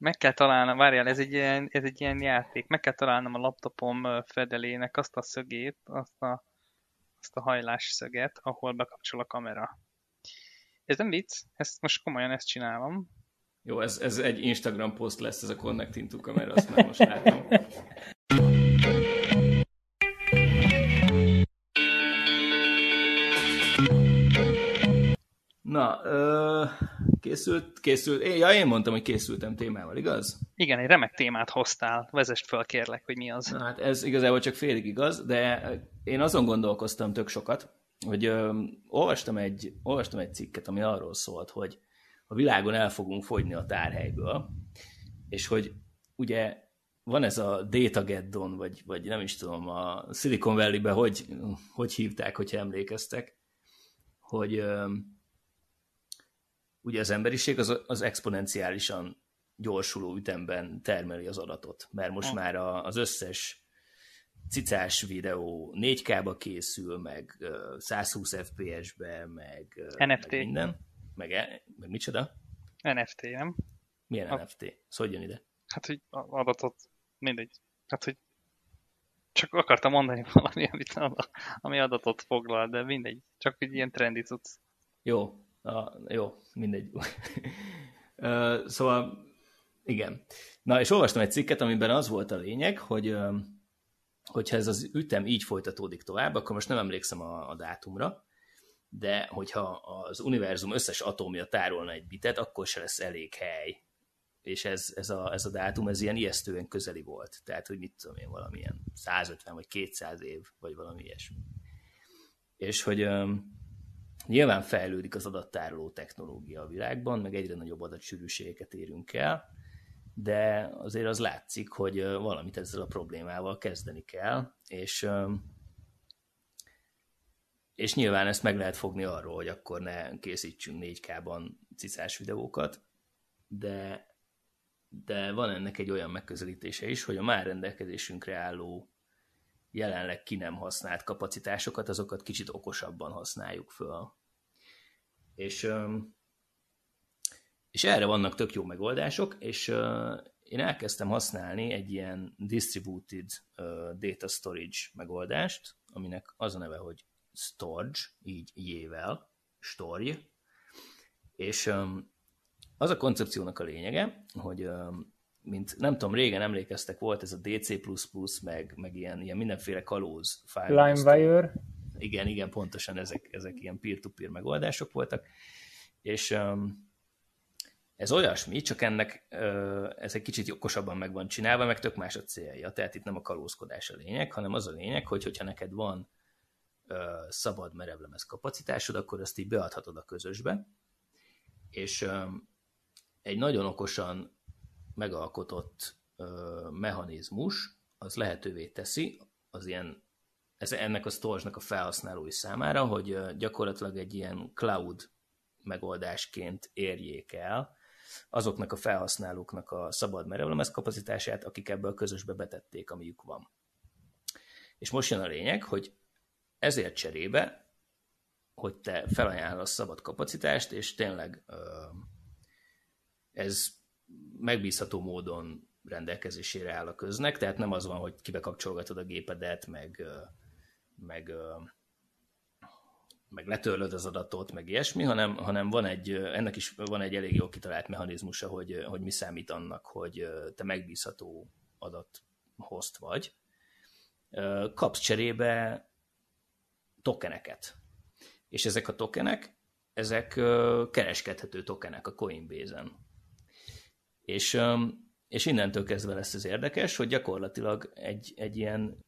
Meg kell találnom, várjál, ez egy, ilyen, ez egy ilyen játék. Meg kell találnom a laptopom fedelének azt a szögét, azt a, azt a hajlás szöget, ahol bekapcsol a kamera. Ez nem vicc, ezt most komolyan ezt csinálom. Jó, ez, ez egy Instagram post lesz, ez a Connecting to Camera, azt már most látom. Na, ö, készült, készült. Én, ja, én mondtam, hogy készültem témával, igaz? Igen, egy remek témát hoztál. Vezest fel, kérlek, hogy mi az. Na, hát ez igazából csak félig igaz, de én azon gondolkoztam tök sokat, hogy ö, olvastam, egy, olvastam egy cikket, ami arról szólt, hogy a világon el fogunk fogyni a tárhelyből, és hogy ugye van ez a Datageddon, vagy, vagy nem is tudom, a Silicon Valley-be hogy, hogy hívták, hogyha emlékeztek, hogy ö, ugye az emberiség az, az exponenciálisan gyorsuló ütemben termeli az adatot, mert most már a, az összes cicás videó 4K-ba készül, meg 120 FPS-be, meg, NFT. meg minden. Meg, e, meg micsoda? NFT, nem? Milyen a... NFT? Szóval jön ide. Hát, hogy adatot, mindegy. Hát, hogy csak akartam mondani valami, amit, ami adatot foglal, de mindegy. Csak egy ilyen trendi tudsz. Jó, a, jó, mindegy. szóval, igen. Na, és olvastam egy cikket, amiben az volt a lényeg, hogy hogyha ez az ütem így folytatódik tovább, akkor most nem emlékszem a, a dátumra, de hogyha az univerzum összes atomja tárolna egy bitet, akkor se lesz elég hely. És ez, ez, a, ez a dátum, ez ilyen ijesztően közeli volt. Tehát, hogy mit tudom én, valamilyen 150 vagy 200 év, vagy valami ilyesmi. És hogy nyilván fejlődik az adattároló technológia a világban, meg egyre nagyobb adatsűrűségeket érünk el, de azért az látszik, hogy valamit ezzel a problémával kezdeni kell, és és nyilván ezt meg lehet fogni arról, hogy akkor ne készítsünk 4K-ban cicás videókat, de, de van ennek egy olyan megközelítése is, hogy a már rendelkezésünkre álló jelenleg ki nem használt kapacitásokat, azokat kicsit okosabban használjuk föl. És, és erre vannak tök jó megoldások, és én elkezdtem használni egy ilyen distributed data storage megoldást, aminek az a neve, hogy storage, így jével, storj, és az a koncepciónak a lényege, hogy mint nem tudom, régen emlékeztek, volt ez a DC++, meg, meg ilyen, ilyen mindenféle kalóz file. LimeWire. Igen, igen, pontosan ezek, ezek ilyen peer-to-peer megoldások voltak, és ez olyasmi, csak ennek ez egy kicsit okosabban meg van csinálva, meg tök más a célja. Tehát itt nem a kalózkodás a lényeg, hanem az a lényeg, hogy hogyha neked van szabad merevlemez kapacitásod, akkor ezt így beadhatod a közösbe, és egy nagyon okosan megalkotott mechanizmus az lehetővé teszi az ilyen, ez, ennek a storage a felhasználói számára, hogy gyakorlatilag egy ilyen cloud megoldásként érjék el azoknak a felhasználóknak a szabad merevlemez kapacitását, akik ebből közösbe betették, amiük van. És most jön a lényeg, hogy ezért cserébe, hogy te felajánlasz szabad kapacitást, és tényleg ez megbízható módon rendelkezésére áll a köznek, tehát nem az van, hogy kibekapcsolgatod a gépedet, meg, meg, meg letörlöd az adatot, meg ilyesmi, hanem, hanem van egy, ennek is van egy elég jó kitalált mechanizmusa, hogy, hogy mi számít annak, hogy te megbízható adathozt vagy. Kapsz cserébe tokeneket. És ezek a tokenek, ezek kereskedhető tokenek a Coinbase-en. És, és innentől kezdve lesz ez érdekes, hogy gyakorlatilag egy, egy ilyen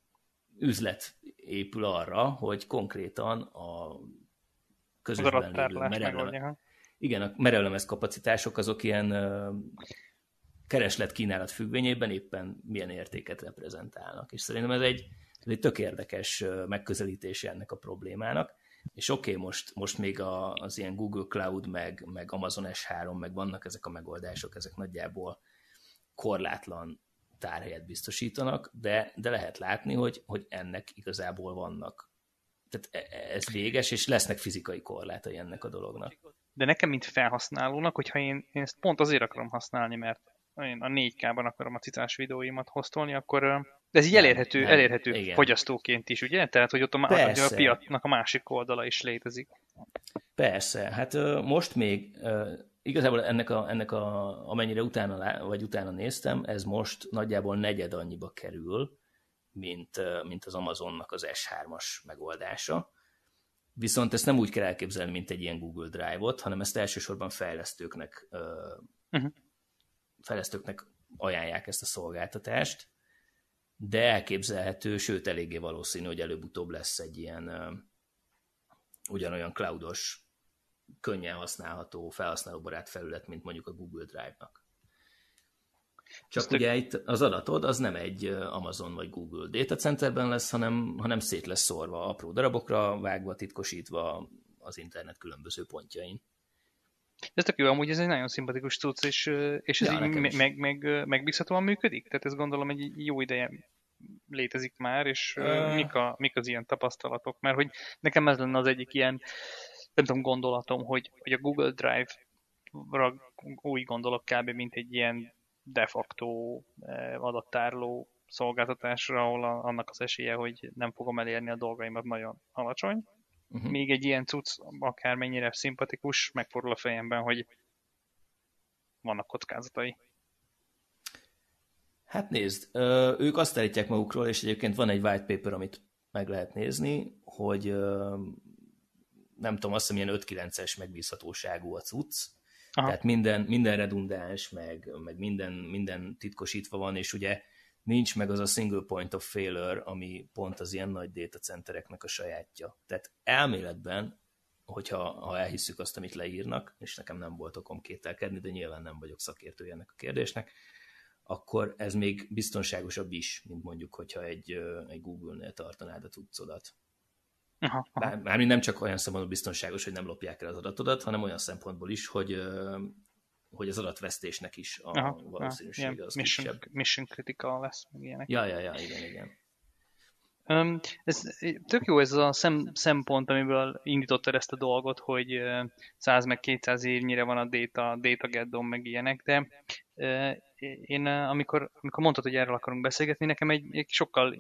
üzlet épül arra, hogy konkrétan a közösben lévő igen, a merevlemez kapacitások azok ilyen kereslet-kínálat függvényében éppen milyen értéket reprezentálnak. És szerintem ez egy, ez egy tök érdekes megközelítése ennek a problémának. És oké, okay, most, most még a, az ilyen Google Cloud, meg, meg Amazon S3, meg vannak ezek a megoldások, ezek nagyjából korlátlan tárhelyet biztosítanak, de, de lehet látni, hogy, hogy ennek igazából vannak. Tehát e, e, ez véges, és lesznek fizikai korlátai ennek a dolognak. De nekem, mint felhasználónak, hogyha én, én ezt pont azért akarom használni, mert én a 4K-ban akarom a cicás videóimat hoztolni, akkor de ez így elérhető, nem, elérhető igen. fogyasztóként is, ugye? Tehát, hogy ott a, a, a piacnak a másik oldala is létezik. Persze, hát most még igazából ennek, a, ennek a, amennyire utána, vagy utána néztem, ez most nagyjából negyed annyiba kerül, mint, mint az Amazonnak az S3-as megoldása. Viszont ezt nem úgy kell elképzelni, mint egy ilyen Google Drive-ot, hanem ezt elsősorban fejlesztőknek, uh-huh. fejlesztőknek ajánlják ezt a szolgáltatást, de elképzelhető, sőt eléggé valószínű, hogy előbb-utóbb lesz egy ilyen ugyanolyan cloudos, könnyen használható, felhasználóbarát felület, mint mondjuk a Google Drive-nak. Csak Ezt ugye tök... itt az adatod az nem egy Amazon vagy Google data centerben lesz, hanem, hanem szét lesz szórva apró darabokra, vágva, titkosítva az internet különböző pontjain. Ez tök jó, amúgy ez egy nagyon szimpatikus cucc, és, és ez ja, így meg, meg, meg, megbízhatóan működik? Tehát ez gondolom egy jó ideje létezik már, és uh... mik, a, mik az ilyen tapasztalatok? Mert hogy nekem ez lenne az egyik ilyen, nem tudom, gondolatom, hogy, hogy a Google Drive-ra úgy gondolok kb. mint egy ilyen de facto adattárló szolgáltatásra, ahol a, annak az esélye, hogy nem fogom elérni a dolgaimat nagyon alacsony. Uh-huh. Még egy ilyen cucc, akármennyire szimpatikus, megfordul a fejemben, hogy vannak kockázatai. Hát nézd, ők azt állítják magukról, és egyébként van egy white paper, amit meg lehet nézni, hogy nem tudom, azt hiszem ilyen 5-9-es megbízhatóságú a cucc, Aha. tehát minden, minden redundáns, meg, meg minden, minden titkosítva van, és ugye nincs meg az a single point of failure, ami pont az ilyen nagy data centereknek a sajátja. Tehát elméletben, hogyha ha elhisszük azt, amit leírnak, és nekem nem volt okom kételkedni, de nyilván nem vagyok szakértője ennek a kérdésnek, akkor ez még biztonságosabb is, mint mondjuk, hogyha egy, egy Google-nél tartanád a cuccodat. Aha, aha. Bár, bármi nem csak olyan szempontból biztonságos, hogy nem lopják el az adatodat, hanem olyan szempontból is, hogy hogy az adatvesztésnek is a aha, valószínűsége az mission, kisebb. Mission critical lesz, meg ilyenek. Ja, ja, ja, igen, igen. Um, ez tök jó ez a szem, szempont, amiből indítottad ezt a dolgot, hogy 100 meg 200 évnyire van a data, data geddon, meg ilyenek, de uh, én amikor, amikor mondtad, hogy erről akarunk beszélgetni, nekem egy, egy sokkal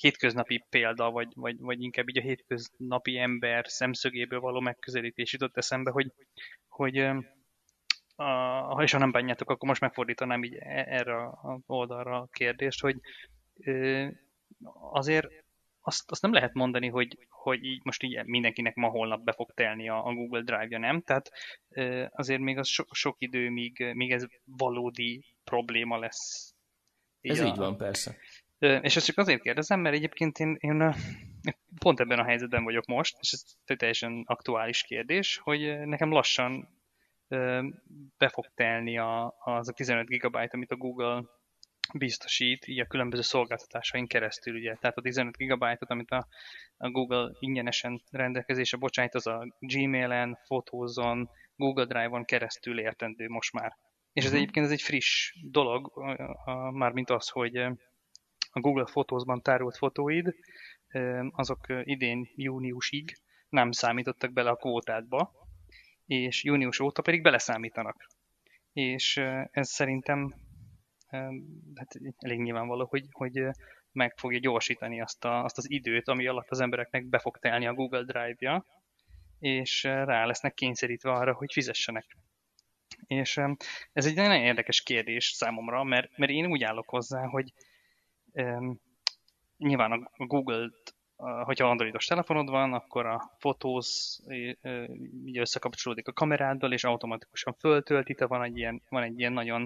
hétköznapi példa, vagy, vagy, vagy inkább így a hétköznapi ember szemszögéből való megközelítés jutott eszembe, hogy, hogy ha ha nem bánjátok, akkor most megfordítanám így e, erre a oldalra a kérdést, hogy azért azt, azt nem lehet mondani, hogy, hogy így most így mindenkinek ma holnap be fog telni a, a Google Drive-ja, nem? Tehát azért még az so, sok idő, míg, míg ez valódi probléma lesz. Így ez a, így van, persze. És ezt csak azért kérdezem, mert egyébként én, én pont ebben a helyzetben vagyok most, és ez teljesen aktuális kérdés, hogy nekem lassan be fog telni a, az a 15 gigabyte, amit a Google biztosít, így a különböző szolgáltatásain keresztül, ugye. Tehát a 15 gigabyte-ot, amit a, a Google ingyenesen rendelkezésre bocsájt, az a Gmailen, fotózon, Google Drive-on keresztül értendő most már. És ez uh-huh. egyébként ez egy friss dolog, mármint az, hogy a Google Fotózban tárolt fotóid, azok idén júniusig nem számítottak bele a kvótádba, és június óta pedig beleszámítanak. És ez szerintem hát elég nyilvánvaló, hogy, hogy meg fogja gyorsítani azt, a, azt az időt, ami alatt az embereknek be fog telni a Google Drive-ja, és rá lesznek kényszerítve arra, hogy fizessenek. És ez egy nagyon érdekes kérdés számomra, mert, mert én úgy állok hozzá, hogy nyilván a Google-t hogyha androidos telefonod van, akkor a fotóz így összekapcsolódik a kameráddal, és automatikusan föltölti, te van egy ilyen, van egy ilyen nagyon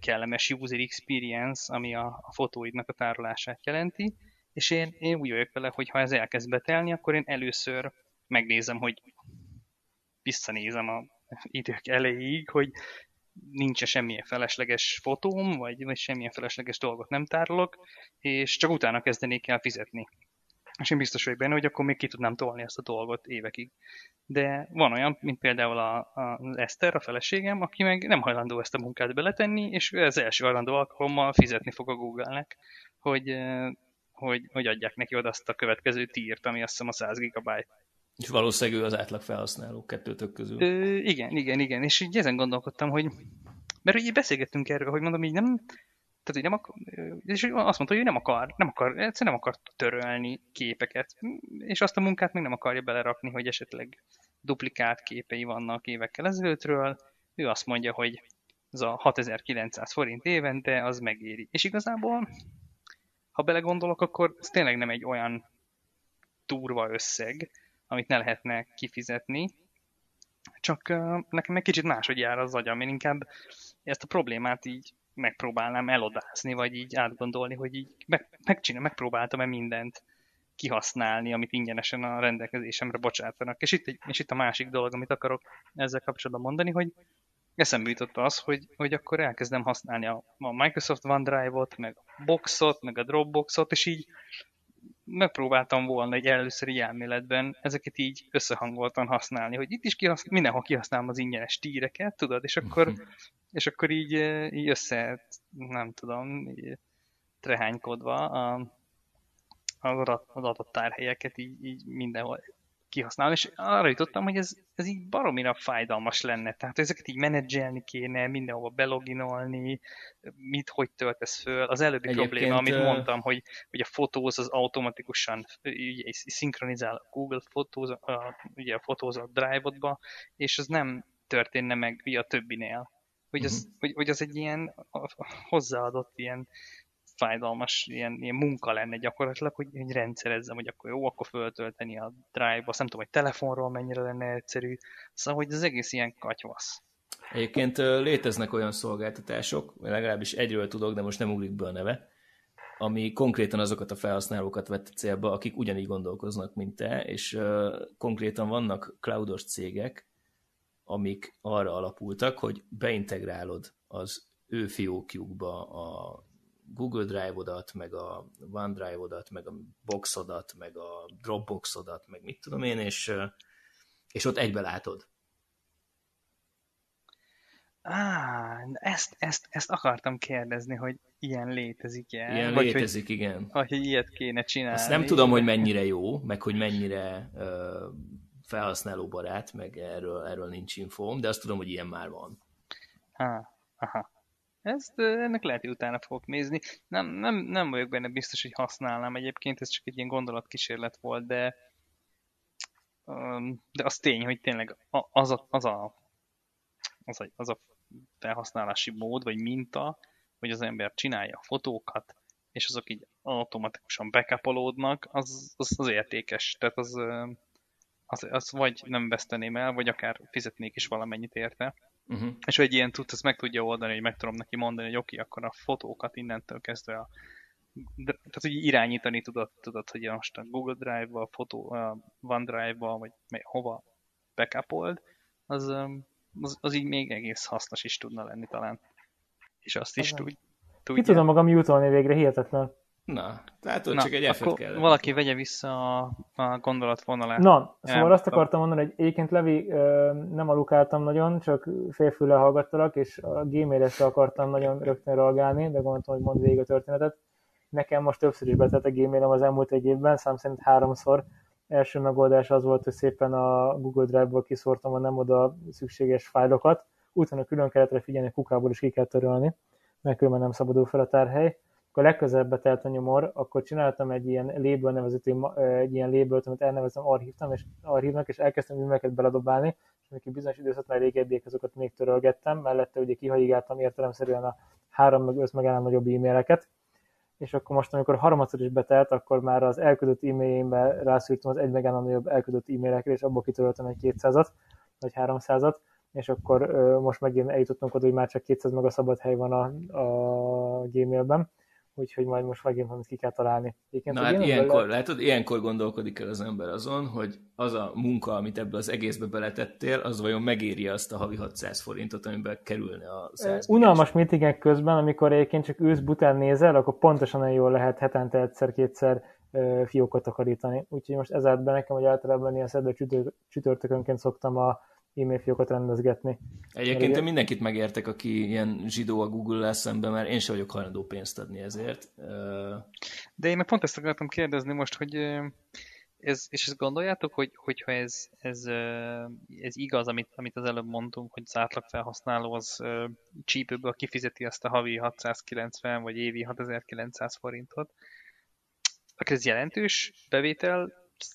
kellemes user experience, ami a, a fotóidnak a tárolását jelenti, és én, én úgy vagyok vele, hogy ha ez elkezd betelni, akkor én először megnézem, hogy visszanézem a idők elejéig, hogy nincs semmilyen felesleges fotóm, vagy, vagy semmilyen felesleges dolgot nem tárolok, és csak utána kezdenék el fizetni. És én biztos vagyok benne, hogy akkor még ki tudnám tolni ezt a dolgot évekig. De van olyan, mint például a, a Eszter, a feleségem, aki meg nem hajlandó ezt a munkát beletenni, és az első hajlandó alkalommal fizetni fog a Google-nek, hogy, hogy, hogy adják neki oda azt a következő tírt, ami azt hiszem a 100 gigabyte. És valószínűleg ő az átlag felhasználó kettőtök közül. Ö, igen, igen, igen. És így ezen gondolkodtam, hogy Mert ugye beszélgettünk erről, hogy mondom, így nem, tehát, hogy nem akar, és azt mondta, hogy ő nem akar, nem akar, egyszerűen nem akar törölni képeket, és azt a munkát még nem akarja belerakni, hogy esetleg duplikált képei vannak évekkel ezelőttről. Ő azt mondja, hogy az a 6900 forint évente, az megéri. És igazából, ha belegondolok, akkor ez tényleg nem egy olyan durva összeg, amit ne lehetne kifizetni, csak nekem egy kicsit máshogy jár az agyam. Én inkább ezt a problémát így megpróbálnám elodázni, vagy így átgondolni, hogy így meg, megcsinál, megpróbáltam-e mindent kihasználni, amit ingyenesen a rendelkezésemre bocsátanak. És itt, egy, és itt a másik dolog, amit akarok ezzel kapcsolatban mondani, hogy eszembe jutott az, hogy, hogy akkor elkezdem használni a, a Microsoft OneDrive-ot, meg a Boxot, meg a Dropboxot, és így megpróbáltam volna egy először elméletben ezeket így összehangoltan használni, hogy itt is kihasznál, mindenhol kihasználom az ingyenes tíreket, tudod, és akkor, mhm. és akkor így, így össze, nem tudom, így trehánykodva a, az adott tárhelyeket így, így mindenhol kihasználni, és arra jutottam, hogy ez, ez így baromira fájdalmas lenne. Tehát ezeket így menedzselni kéne, mindenhova beloginolni, mit, hogy töltesz föl. Az előbbi Egyébként, probléma, amit mondtam, hogy, hogy a fotóz az automatikusan ugye, szinkronizál a Google fotóz, a, ugye a fotóz a Drive-odba, és az nem történne meg a többinél. Hogy az, uh-huh. hogy, hogy az egy ilyen hozzáadott ilyen fájdalmas ilyen, ilyen munka lenne gyakorlatilag, hogy, hogy rendszerezzem, hogy akkor jó, akkor föltölteni a drive-ba, azt nem tudom, hogy telefonról mennyire lenne egyszerű, szóval, hogy az egész ilyen katyvasz. Egyébként léteznek olyan szolgáltatások, legalábbis egyről tudok, de most nem ugrik be a neve, ami konkrétan azokat a felhasználókat vett célba, akik ugyanígy gondolkoznak, mint te, és konkrétan vannak cloudos cégek, amik arra alapultak, hogy beintegrálod az ő fiókjukba a Google Drive-odat, meg a OneDrive-odat, meg a Boxodat, meg a Dropboxodat, meg mit tudom én, és, és ott egybe látod. Á, ezt, ezt, ezt akartam kérdezni, hogy ilyen létezik -e? Ilyen vagy létezik, hogy, igen. Vagy hogy ilyet kéne csinálni. Azt nem tudom, hogy mennyire jó, meg hogy mennyire uh, felhasználóbarát, meg erről, erről nincs infóm, de azt tudom, hogy ilyen már van. Á, aha. Ezt, ennek lehet, hogy utána fogok nézni. Nem, nem, nem vagyok benne biztos, hogy használnám egyébként, ez csak egy ilyen gondolatkísérlet volt, de de az tény, hogy tényleg az a, az a, az a, az a felhasználási mód, vagy minta, hogy az ember csinálja a fotókat, és azok így automatikusan backupolódnak, az, az, az értékes. Tehát az, az, az vagy nem veszteném el, vagy akár fizetnék is valamennyit érte. Uh-huh. És egy ilyen tud, ezt meg tudja oldani, hogy meg tudom neki mondani, hogy oké, okay, akkor a fotókat innentől kezdve a de, tehát, hogy irányítani tudod, tudod, hogy most a Google Drive-ba, a fotó, a OneDrive-ba, vagy hova backupold, az, az, az, így még egész hasznos is tudna lenni talán. És azt is tud, tudja. Ki tudom magam jutolni végre, hihetetlen. Na, tehát ott Na, csak egy effort kell. Valaki vegye vissza a, a gondolatvonalát. Na, szóval azt akartam mondani, hogy egyébként Levi nem alukáltam nagyon, csak félfüle hallgattalak, és a gmail akartam nagyon rögtön reagálni, de gondoltam, hogy mond végig a történetet. Nekem most többször is betett a gmailem az elmúlt egy évben, szám szerint háromszor. Első megoldás az volt, hogy szépen a Google Drive-ból kiszórtam a nem oda szükséges fájlokat, utána külön kellett figyelni, kukából is ki kell törölni, mert különben nem szabadul fel a tárhely akkor legközelebb betelt a nyomor, akkor csináltam egy ilyen label nevezetű, egy ilyen label amit elnevezem archívtam, és archívnak, és elkezdtem e-maileket beledobálni, és amikor bizonyos időszaknál régebbiek, azokat még törölgettem, mellette ugye kihajigáltam értelemszerűen a három meg öt meg nagyobb e-maileket, és akkor most, amikor harmadszor is betelt, akkor már az elküldött e-mailjémbe rászűrtem az egy meg nagyobb elküldött e-mailekre, és abból kitöröltem egy 200-at, vagy 300-at, és akkor most megint eljutottunk oda, hogy már csak 200 meg a szabad hely van a, a Gmailben, úgyhogy majd most megint valamit ki kell találni. Egyébként, Na hát ilyenkor, le... látod, ilyenkor gondolkodik el az ember azon, hogy az a munka, amit ebből az egészbe beletettél, az vajon megéri azt a havi 600 forintot, amiben kerülne a 100 Unalmas meetingek közben, amikor egyébként csak ősz bután nézel, akkor pontosan olyan jól lehet hetente egyszer-kétszer fiókot takarítani. Úgyhogy most ezáltal nekem, hogy általában ilyen szedve csütörtökönként szoktam a e-mail fiókat rendezgetni. Egyébként én mindenkit megértek, aki ilyen zsidó a Google-lel szemben, mert én sem vagyok hajlandó pénzt adni ezért. De én meg pont ezt akartam kérdezni most, hogy ez, és ezt gondoljátok, hogy, hogyha ez, ez, ez igaz, amit, amit az előbb mondtunk, hogy az átlag felhasználó az csípőből kifizeti azt a havi 690 vagy évi 6900 forintot, akkor ez jelentős bevétel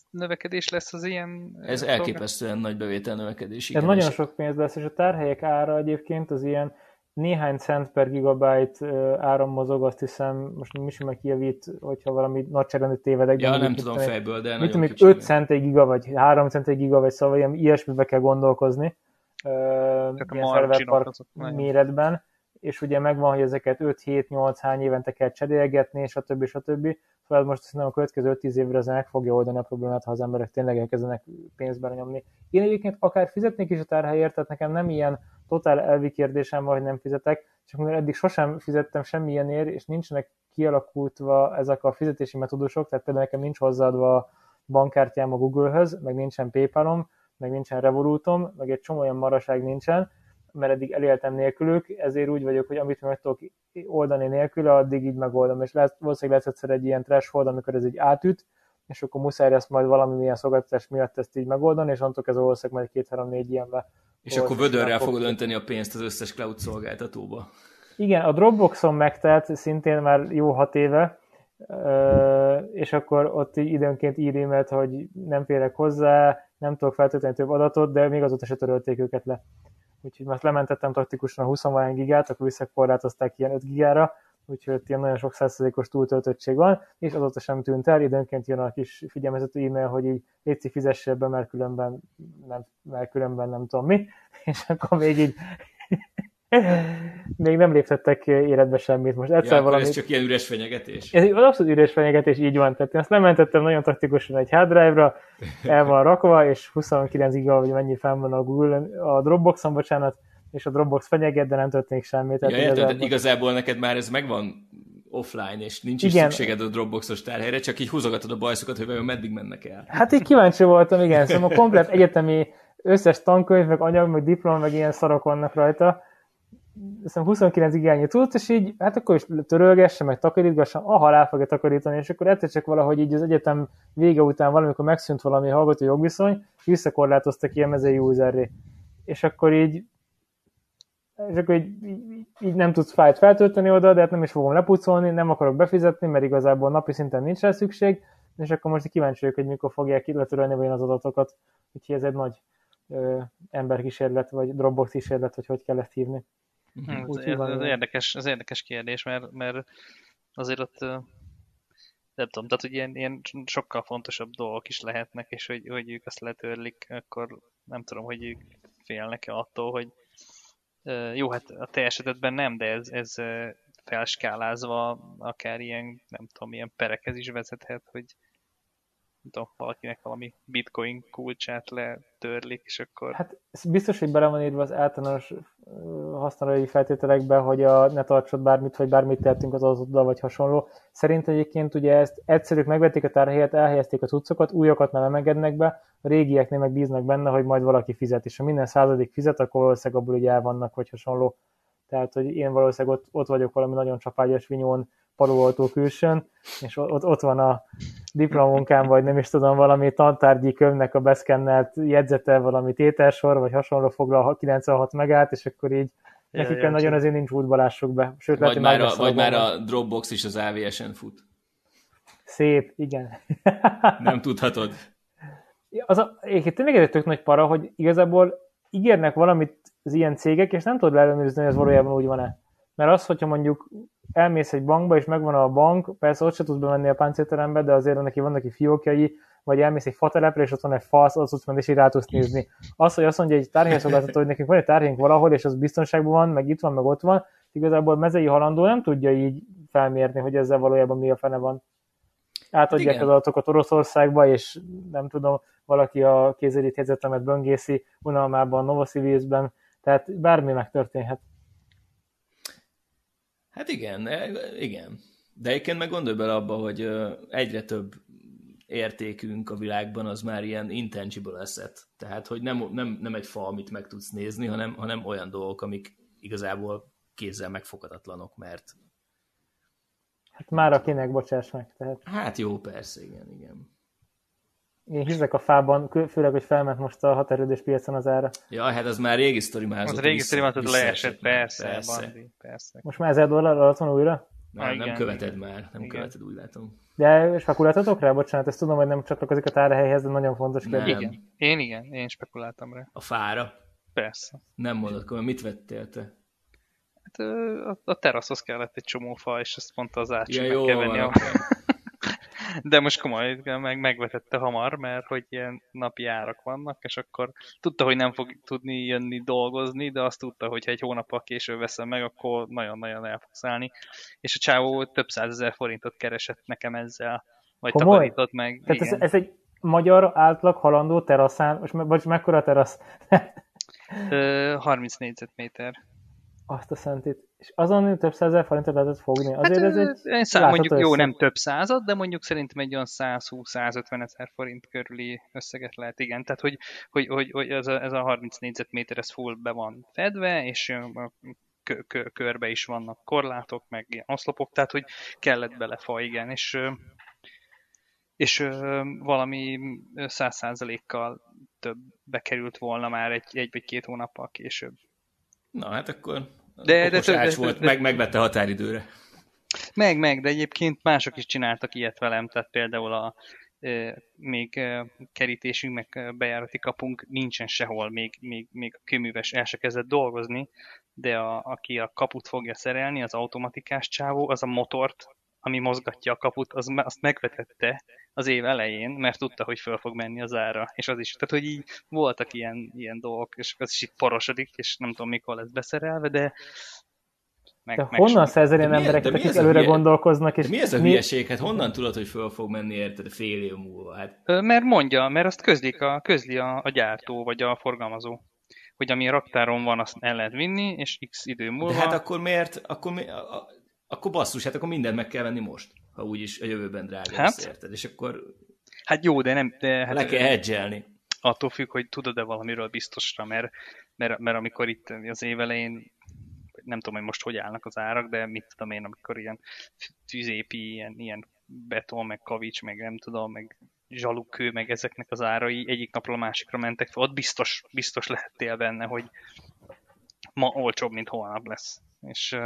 növekedés lesz az ilyen... Ez elképesztően nagy bevétel növekedés. Igen, ez nagyon sok pénz lesz, és a tárhelyek ára egyébként az ilyen néhány cent per gigabyte áram mozog, azt hiszem, most is meg kijavít, hogyha valami nagyságrendű tévedek. Ja, nem tudom fejből, de mit tudom, 5 cent egy giga, vagy 3 cent egy giga, vagy szóval ilyen ilyesmibe kell gondolkozni. Tehát ilyen szerverpark méretben, és ugye megvan, hogy ezeket 5-7-8 hány évente kell cserélgetni, a többi. Szóval most szerintem a következő 5-10 évre ez meg fogja oldani a problémát, ha az emberek tényleg elkezdenek pénzt nyomni. Én egyébként akár fizetnék is a tárhelyért, tehát nekem nem ilyen totál elvi kérdésem van, hogy nem fizetek, csak mert eddig sosem fizettem semmilyenért, és nincsenek kialakultva ezek a fizetési metódusok, tehát például nekem nincs hozzáadva a bankkártyám a Google-höz, meg nincsen PayPal-om, meg nincsen Revolutom, meg egy csomó olyan maraság nincsen, mert eddig eléltem nélkülük, ezért úgy vagyok, hogy amit meg tudok oldani nélkül, addig így megoldom, és lesz, valószínűleg lesz egyszer egy ilyen threshold, amikor ez egy átüt, és akkor muszáj ezt majd valamilyen szolgáltatás miatt ezt így megoldani, és onnantól ez valószínűleg majd két-három-négy ilyenbe és akkor vödörrel fogod önteni a pénzt az összes cloud szolgáltatóba. Igen, a Dropboxon megtelt szintén már jó hat éve, és akkor ott így időnként ír e hogy nem férek hozzá, nem tudok feltölteni több adatot, de még azóta se törölték őket le. Úgyhogy most lementettem taktikusan a 20 gigát, akkor visszakorlátozták ilyen 5 gigára, úgyhogy ott ilyen nagyon sok százszerzékos túltöltöttség van, és azóta sem tűnt el, időnként jön a kis figyelmeztető e-mail, hogy így létszik fizessél be, mert különben nem, mert különben nem tudom mi, és akkor még így még nem léptettek életbe semmit. Most egyszer ja, valami... ez csak ilyen üres fenyegetés? Ez abszolút üres fenyegetés, így van. Tehát én azt lementettem nagyon taktikusan egy hard drive-ra, el van rakva, és 29 giga, vagy mennyi fenn van a Google, a Dropboxon, bocsánat, és a Dropbox fenyeget, de nem történik semmi. Tehát ja, igazából... De igazából neked már ez megvan offline, és nincs igen. is szükséged a Dropboxos tárhelyre, csak így húzogatod a bajszokat, hogy vajon meddig mennek el. Hát így kíváncsi voltam, igen, szóval a komplet egyetemi összes tankönyv, meg anyag, meg diploma, meg ilyen szarok vannak rajta. Hiszem 29 igényű tudsz, és így, hát akkor is törölgesse, meg takarítgassa, aha, rá fogja takarítani, és akkor egyszer csak valahogy így az egyetem vége után valamikor megszűnt valami hallgató jogviszony, visszakorlátoztak ilyen mezei userré. És akkor így és akkor így, így, nem tudsz fájt feltölteni oda, de hát nem is fogom lepucolni, nem akarok befizetni, mert igazából napi szinten nincs rá szükség, és akkor most kíváncsi vagyok, hogy mikor fogják letörölni vagy az adatokat, úgyhogy ez egy nagy ö, emberkísérlet, vagy Dropbox kísérlet, hogy hogy kell ezt hívni. Hmm, ez, ez, ez, érdekes, ez érdekes kérdés, mert, mert azért ott nem tudom, tehát hogy ilyen, ilyen sokkal fontosabb dolgok is lehetnek, és hogy, hogy ők ezt letörlik, akkor nem tudom, hogy ők félnek-e attól, hogy jó, hát a te esetedben nem, de ez, ez felskálázva akár ilyen, nem tudom, ilyen perekhez is vezethet, hogy tudom, valakinek valami bitcoin kulcsát letörlik, és akkor... Hát biztos, hogy bele van írva az általános használói feltételekbe, hogy a, ne tartsod bármit, vagy bármit tettünk az azoddal, vagy hasonló. Szerint egyébként ugye ezt egyszerűk megvették a tárhelyet, elhelyezték a cuccokat, újakat nem engednek be, a régieknél meg bíznak benne, hogy majd valaki fizet, és ha minden századik fizet, akkor valószínűleg abból ugye el vannak, vagy hasonló. Tehát, hogy én valószínűleg ott, ott vagyok valami nagyon csapágyas vinyón, padoltó külsőn, és ott, ott van a diplomunkám, vagy nem is tudom, valami tantárgyi könyvnek a beszkennelt jegyzete, valami tételsor, vagy hasonló foglal 96 megát, és akkor így ja, nekik ja, nagyon azért nincs útbalásuk be. Sőt, vagy, már a, vagy már a Dropbox is az AVS-en fut. Szép, igen. nem tudhatod. Az a, egyébként tényleg egy tök nagy para, hogy igazából ígérnek valamit az ilyen cégek, és nem tudod ellenőrizni, hogy ez valójában úgy van-e. Mert az, hogyha mondjuk elmész egy bankba, és megvan a bank, persze ott se tudsz bemenni a páncélterembe, de azért neki vannak ki fiókjai, vagy elmész egy fatelepre, és ott van egy fasz, ott tudsz menni, és így rá tudsz nézni. Az, hogy azt mondja egy tárhelyszolgáltató, hogy nekünk van egy tárhénk valahol, és az biztonságban van, meg itt van, meg ott van, igazából mezei halandó nem tudja így felmérni, hogy ezzel valójában mi a fene van. Átadják Igen. az adatokat Oroszországba, és nem tudom, valaki a kézérít helyzetemet böngészi unalmában, Novosibirskben, tehát bármi megtörténhet. Hát igen, e, igen. De egyébként meg gondolj bele abba, hogy egyre több értékünk a világban az már ilyen intangible asset. Tehát, hogy nem, nem, nem egy fa, amit meg tudsz nézni, hanem, hanem olyan dolgok, amik igazából kézzel megfoghatatlanok, mert... Hát már akinek, bocsáss meg. Tehát... Hát jó, persze, igen, igen. Én hiszek a fában, főleg, hogy felment most a haterődés piacon az ára. Ja, hát az már régi sztori már. Az régi sztori már leesett, persze, persze. Bandi, persze. Most már 1000 dollár alatt van újra? Nem, Ah, nem igen, követed igen. már, nem Igen. követed, úgy látom. De spekuláltatok rá? Bocsánat, ezt tudom, hogy nem csatlakozik a tárhelyhez, de nagyon fontos kérdés. Igen, én igen, én spekuláltam rá. A fára. Persze. Nem mondod, komolyan, mit vettél te? Hát, a, a teraszhoz kellett egy csomó fa, és ezt mondta az ácsi Ja, jó kell van, venni a... oké. De most komoly, meg, megvetette hamar, mert hogy ilyen napi árak vannak, és akkor tudta, hogy nem fog tudni jönni dolgozni, de azt tudta, hogy ha egy hónappal később veszem meg, akkor nagyon-nagyon el fog szállni. És a csávó több százezer forintot keresett nekem ezzel, vagy Komoly? takarított meg. Tehát ez, igen. ez egy magyar átlag halandó teraszán, most me- vagy mekkora terasz? Ö, 30 négyzetméter. Azt a szentét. És azon több százezer forintot lehetett fogni. Azért hát, ez egy én szám, mondjuk jó, összeg. nem több század, de mondjuk szerintem egy olyan 120-150 ezer forint körüli összeget lehet, igen. Tehát, hogy, hogy, hogy, hogy ez, a, ez a 30 négyzetméter, ez full be van fedve, és körbe is vannak korlátok, meg ilyen oszlopok, tehát, hogy kellett bele fa, igen, és és valami száz százalékkal több bekerült volna már egy, egy vagy két hónappal később. Na, hát akkor De- de, de- de- volt, de- meg, megvette határidőre. Meg, meg, de egyébként mások is csináltak ilyet velem, tehát például a e, még e, kerítésünk, meg bejárati kapunk nincsen sehol, még, még, még a kőműves el se kezdett dolgozni, de a, aki a kaput fogja szerelni, az automatikás csávó, az a motort, ami mozgatja a kaput, az, azt megvetette az év elején, mert tudta, hogy föl fog menni az ára, és az is. Tehát, hogy így voltak ilyen, ilyen dolgok, és az is itt porosodik, és nem tudom, mikor lesz beszerelve, de meg, De meg honnan szerzel ilyen embereket, akik előre hülye- gondolkoznak? És De mi ez a mi- hülyeség? Hát honnan tudod, hogy föl fog menni érted fél év múlva? Hát Mert mondja, mert azt közlik a, közli a, a gyártó, vagy a forgalmazó. Hogy ami a raktáron van, azt el lehet vinni, és x idő múlva... De hát akkor miért, akkor, mi, a, a, akkor basszus, hát akkor mindent meg kell venni most, ha úgyis a jövőben drága Hát. lesz, érted? És akkor hát jó, de nem... De hát le kell hedgelni. attól függ, hogy tudod-e valamiről biztosra, mert, mert, mert amikor itt az év elején nem tudom, hogy most hogy állnak az árak, de mit tudom én, amikor ilyen tűzépi, ilyen, ilyen beton, meg kavics, meg nem tudom, meg zsalukkő, meg ezeknek az árai egyik napról a másikra mentek fel, ott biztos, biztos lehettél benne, hogy ma olcsóbb, mint holnap lesz. És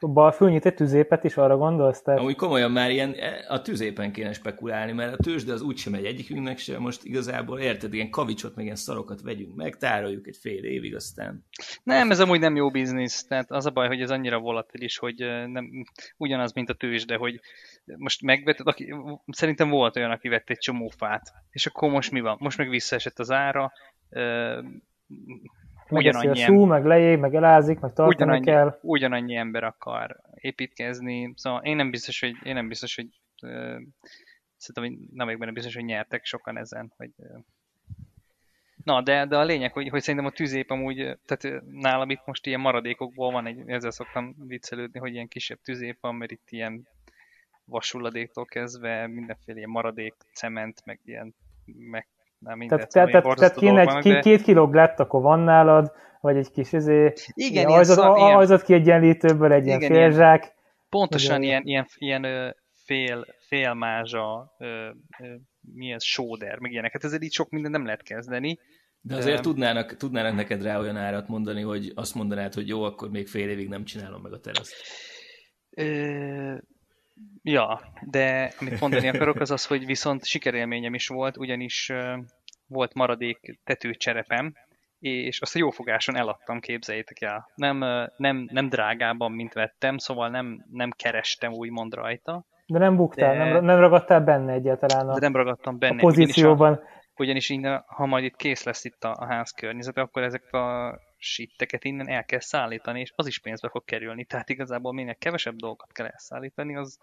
Bal fölnyit egy tüzépet is, arra gondolsz? Tehát Amúgy komolyan már ilyen, e, a tüzépen kéne spekulálni, mert a tőzsde az úgysem megy egyikünknek sem, most igazából érted, ilyen kavicsot, meg ilyen szarokat vegyünk meg, tároljuk egy fél évig, aztán Nem, ez amúgy nem jó biznisz. Tehát az a baj, hogy ez annyira volatilis, hogy nem, ugyanaz, mint a tőzsde, hogy most megvetted, aki, szerintem volt olyan, aki vett egy csomó fát, és akkor most mi van? Most meg visszaesett az ára, ugyanannyi, szú, em, meg leég, meg elázik, meg tartani ugyanannyi, kell. ugyanannyi ember akar építkezni, szóval én nem biztos, hogy, én nem biztos, hogy ö, szerintem hogy nem vagyok benne biztos, hogy nyertek sokan ezen, hogy ö, Na, de, de a lényeg, hogy, hogy szerintem a tüzép amúgy, tehát nálam itt most ilyen maradékokból van, egy, ezzel szoktam viccelődni, hogy ilyen kisebb tüzép van, mert itt ilyen vashulladéktól kezdve mindenféle ilyen maradék, cement, meg ilyen, meg nem minden, Tehát, tehát, tehát, kéne egy vannak, két, kiló glett, akkor van nálad, vagy egy kis izé, Igen, ajzat, szar- ilyen- ajzat kiegyenlítőből egy ilyen Igen, ilyen- félzsák. Pontosan ilyen, ilyen, ilyen ö, fél, félmázsa, ö, ö, mi ez, sóder, meg ilyenek. Hát ezzel így sok minden nem lehet kezdeni. De azért Öm. tudnának, tudnának neked rá olyan árat mondani, hogy azt mondanád, hogy jó, akkor még fél évig nem csinálom meg a teraszt. Ö, ja, de amit mondani akarok, az az, hogy viszont sikerélményem is volt, ugyanis volt maradék tetőcserepem, és azt a jófogáson eladtam, képzeljétek el. Nem, nem, nem drágában, mint vettem, szóval nem, nem kerestem úgymond rajta, De nem buktál, De- nem, nem ragadtál benne egyáltalán a, de nem ragadtam benne. a pozícióban. Ugyanis innen, ha majd itt kész lesz itt a, a ház környezete, akkor ezek a sitteket innen el kell szállítani, és az is pénzbe fog kerülni. Tehát igazából minél kevesebb dolgokat kell elszállítani, az,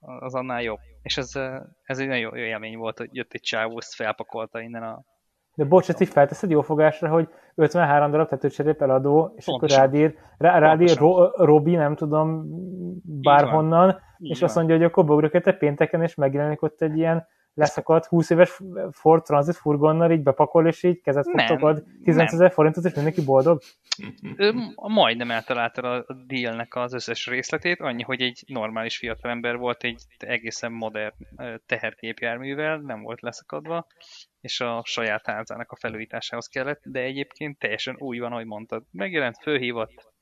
az annál jobb. És ez, ez egy nagyon jó élmény volt, hogy jött egy csávó, ezt felpakolta innen a... De bocs, ezt így felteszed jó fogásra, hogy 53 darab tetőcserép eladó, és Pontosan. akkor rád ír, rá, rád ír Pontosan. Ro, Robi, nem tudom, bárhonnan, Így és van. azt mondja, hogy akkor beugrok te pénteken, és megjelenik ott egy ilyen leszakadt 20 éves Ford Transit furgonnal így bepakol, és így kezet fogtokod 15 ezer forintot, és mindenki boldog? Ő majdnem eltalálta a dealnek az összes részletét, annyi, hogy egy normális fiatalember volt egy egészen modern tehergépjárművel, nem volt leszakadva, és a saját házának a felújításához kellett, de egyébként teljesen új van, ahogy mondtad. Megjelent, fölhívott,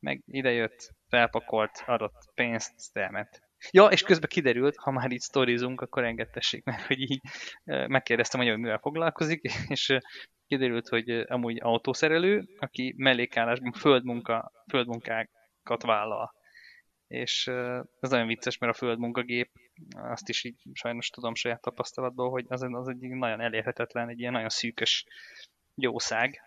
meg idejött, felpakolt, adott pénzt, elment. Ja, és közben kiderült, ha már itt sztorizunk, akkor engedtessék meg, hogy így megkérdeztem, hogy mivel foglalkozik, és kiderült, hogy amúgy autószerelő, aki mellékállásban földmunka, földmunkákat vállal. És ez nagyon vicces, mert a földmunkagép, azt is így sajnos tudom saját tapasztalatból, hogy az, az egy nagyon elérhetetlen, egy ilyen nagyon szűkös jószág,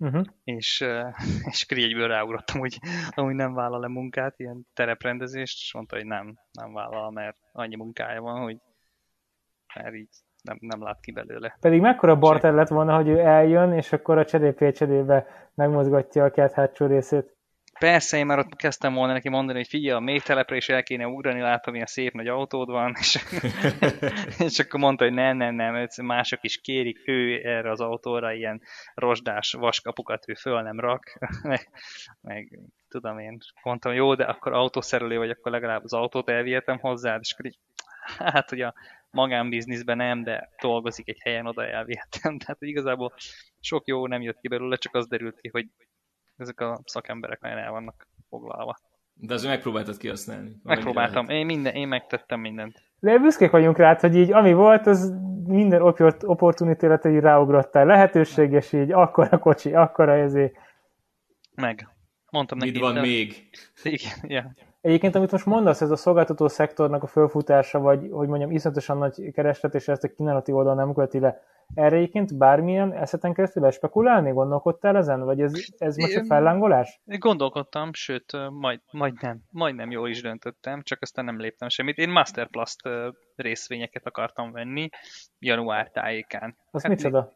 Uh-huh. És, és akkor egyből ráugrottam, hogy amúgy nem vállal le munkát, ilyen tereprendezést, és mondta, hogy nem, nem vállal, mert annyi munkája van, hogy mert így nem, nem lát ki belőle. Pedig mekkora barter lett volna, hogy ő eljön, és akkor a csedépé csedébe megmozgatja a kert hátsó részét. Persze, én már ott kezdtem volna neki mondani, hogy figyelj, a mély telepre is el kéne ugrani, látom, milyen szép nagy autód van, és, és akkor mondta, hogy nem, nem, nem, mások is kérik, ő erre az autóra ilyen rozsdás vaskapukat ő föl nem rak, meg, meg tudom én, mondtam, jó, de akkor autószerelő vagy, akkor legalább az autót elvihetem hozzá, és akkor így, hát, hogy a magánbizniszben nem, de dolgozik egy helyen, oda elvihetem. Tehát igazából sok jó nem jött ki belőle, csak az derült ki, hogy ezek a szakemberek nagyon el vannak foglalva. De azért megpróbáltad kihasználni. Megpróbáltam. Én, minden, én megtettem mindent. De büszkék vagyunk rá, hogy így ami volt, az minden opportunitére így ráugrottál. Lehetőség, és így akkora kocsi, akkora ezé. Meg. Mondtam neki. Mit van de... még? Igen, yeah. Egyébként, amit most mondasz, ez a szolgáltató szektornak a fölfutása, vagy hogy mondjam, iszonyatosan nagy kereslet, és ezt a kínálati oldal nem követi le. Erre egyébként bármilyen eszeten keresztül spekulálni? Gondolkodtál ezen? Vagy ez, ez most a fellángolás? Gondolkodtam, sőt, majd, majdnem, majdnem jól is döntöttem, csak aztán nem léptem semmit. Én Masterplast részvényeket akartam venni január tájékán. Az hát micsoda?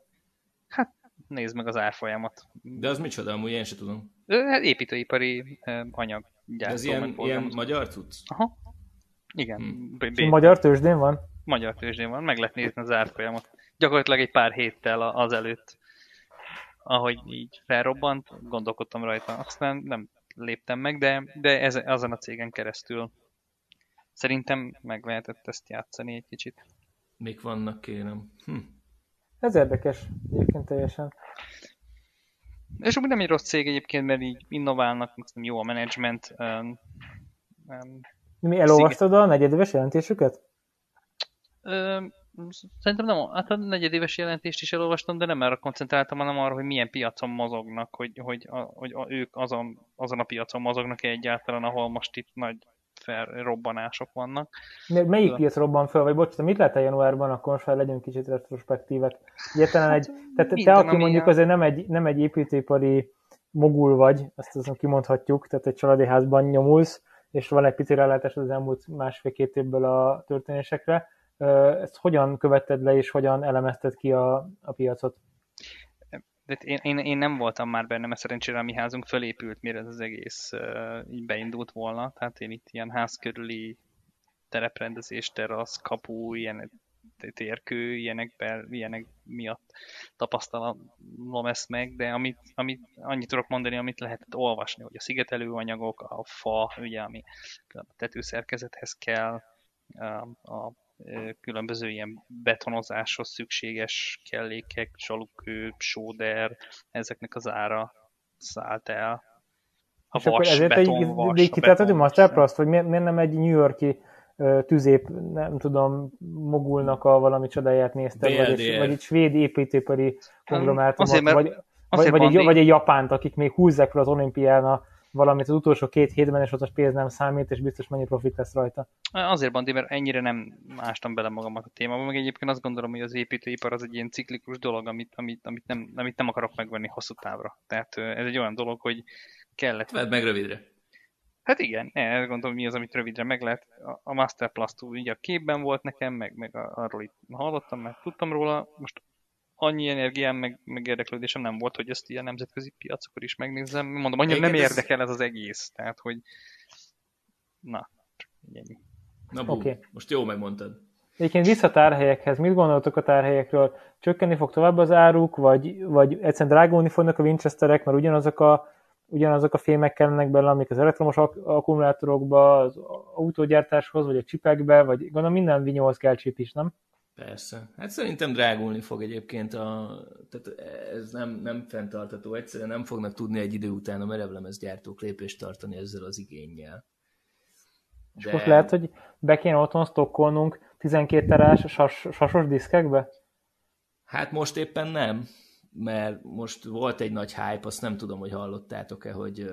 Hát nézd meg az árfolyamat. De az micsoda, amúgy én sem tudom. Hát építőipari anyag De ez ilyen, ilyen magyar tudsz? Aha. Igen. Hmm. Magyar tőzsdén van? Magyar tőzsdén van, meg lehet nézni az árfolyamot gyakorlatilag egy pár héttel azelőtt, ahogy így felrobbant, gondolkodtam rajta. Aztán nem léptem meg, de, de ez, azon a cégen keresztül szerintem meg lehetett ezt játszani egy kicsit. Még vannak, kérem. Hm. Ez érdekes, egyébként teljesen. És úgy nem egy rossz cég egyébként, mert így innoválnak, jó a menedzsment. Um, um, Mi elolvastad a negyedéves jelentésüket? Um, Szerintem nem, hát a negyedéves jelentést is elolvastam, de nem erre koncentráltam, hanem arra, hogy milyen piacon mozognak, hogy, hogy, a, hogy a, ők azon, azon a piacon mozognak -e egyáltalán, ahol most itt nagy felrobbanások vannak. Melyik de... piac robban fel, vagy bocs, mit lehet a januárban, akkor most fel legyünk kicsit retrospektívek. Egyetlen egy, hát, tehát te, aki mondjuk azért nem egy, nem egy építőipari mogul vagy, azt azon kimondhatjuk, tehát egy családi házban nyomulsz, és van egy pici rálátás az elmúlt másfél-két évből a történésekre, ezt hogyan követted le, és hogyan elemezted ki a, a piacot? De én, én, én nem voltam már benne, mert szerencsére a mi házunk fölépült, mire ez az egész uh, így beindult volna. Tehát én itt ilyen ház körüli tereprendezés, terasz, kapu, ilyen térkő, ilyenekben, ilyenek miatt tapasztalom ezt meg, de amit, amit annyit tudok mondani, amit lehetett olvasni, hogy a szigetelőanyagok, a fa, ugye, ami a tetőszerkezethez kell, a különböző ilyen betonozáshoz szükséges kellékek, csalukő, sóder, ezeknek az ára szállt el. A És vas, akkor ezért beton, egy, egy a Masterplast, hogy miért, miért nem egy New Yorki tüzép, nem tudom, mogulnak a valami csodáját néztem, vagy egy, vagy egy svéd építőipari konglomerátumot, vagy, vagy, vagy, egy, vagy egy japánt, akik még húzzák fel az olimpián a valamit az utolsó két hétben, és ott a pénz nem számít, és biztos mennyi profit lesz rajta. Azért, Bandi, mert ennyire nem ástam bele magamat a témába, meg egyébként azt gondolom, hogy az építőipar az egy ilyen ciklikus dolog, amit, amit, amit, nem, amit nem akarok megvenni hosszú távra. Tehát ez egy olyan dolog, hogy kellett... Vedd meg rövidre. Hát igen, ezt gondolom, mi az, amit rövidre meg lehet. A Masterplast ugye a képben volt nekem, meg, meg arról itt hallottam, meg tudtam róla. Most annyi energiám, meg, meg érdeklődésem nem volt, hogy ezt ilyen nemzetközi piacokon is megnézzem. Mondom, annyira nem érdekel ez az egész. Tehát, hogy na, csak ennyi. Na bú, okay. most jó megmondtad. Egyébként vissza tárhelyekhez, mit gondoltok a tárhelyekről? Csökkenni fog tovább az áruk, vagy, vagy egyszerűen drágulni fognak a Winchesterek, mert ugyanazok a, ugyanazok a fémek kellenek bele, amik az elektromos ak- akkumulátorokba, az autógyártáshoz, vagy a csipekbe, vagy gondolom minden vinyóhoz kell csip is, nem? Persze. Hát szerintem drágulni fog egyébként, a, tehát ez nem, nem fenntartató. Egyszerűen nem fognak tudni egy idő után a merevlemez gyártók lépést tartani ezzel az igényel. És most lehet, hogy be kéne otthon stokkolnunk 12 terás sas, sasos diszkekbe? Hát most éppen nem, mert most volt egy nagy hype, azt nem tudom, hogy hallottátok-e, hogy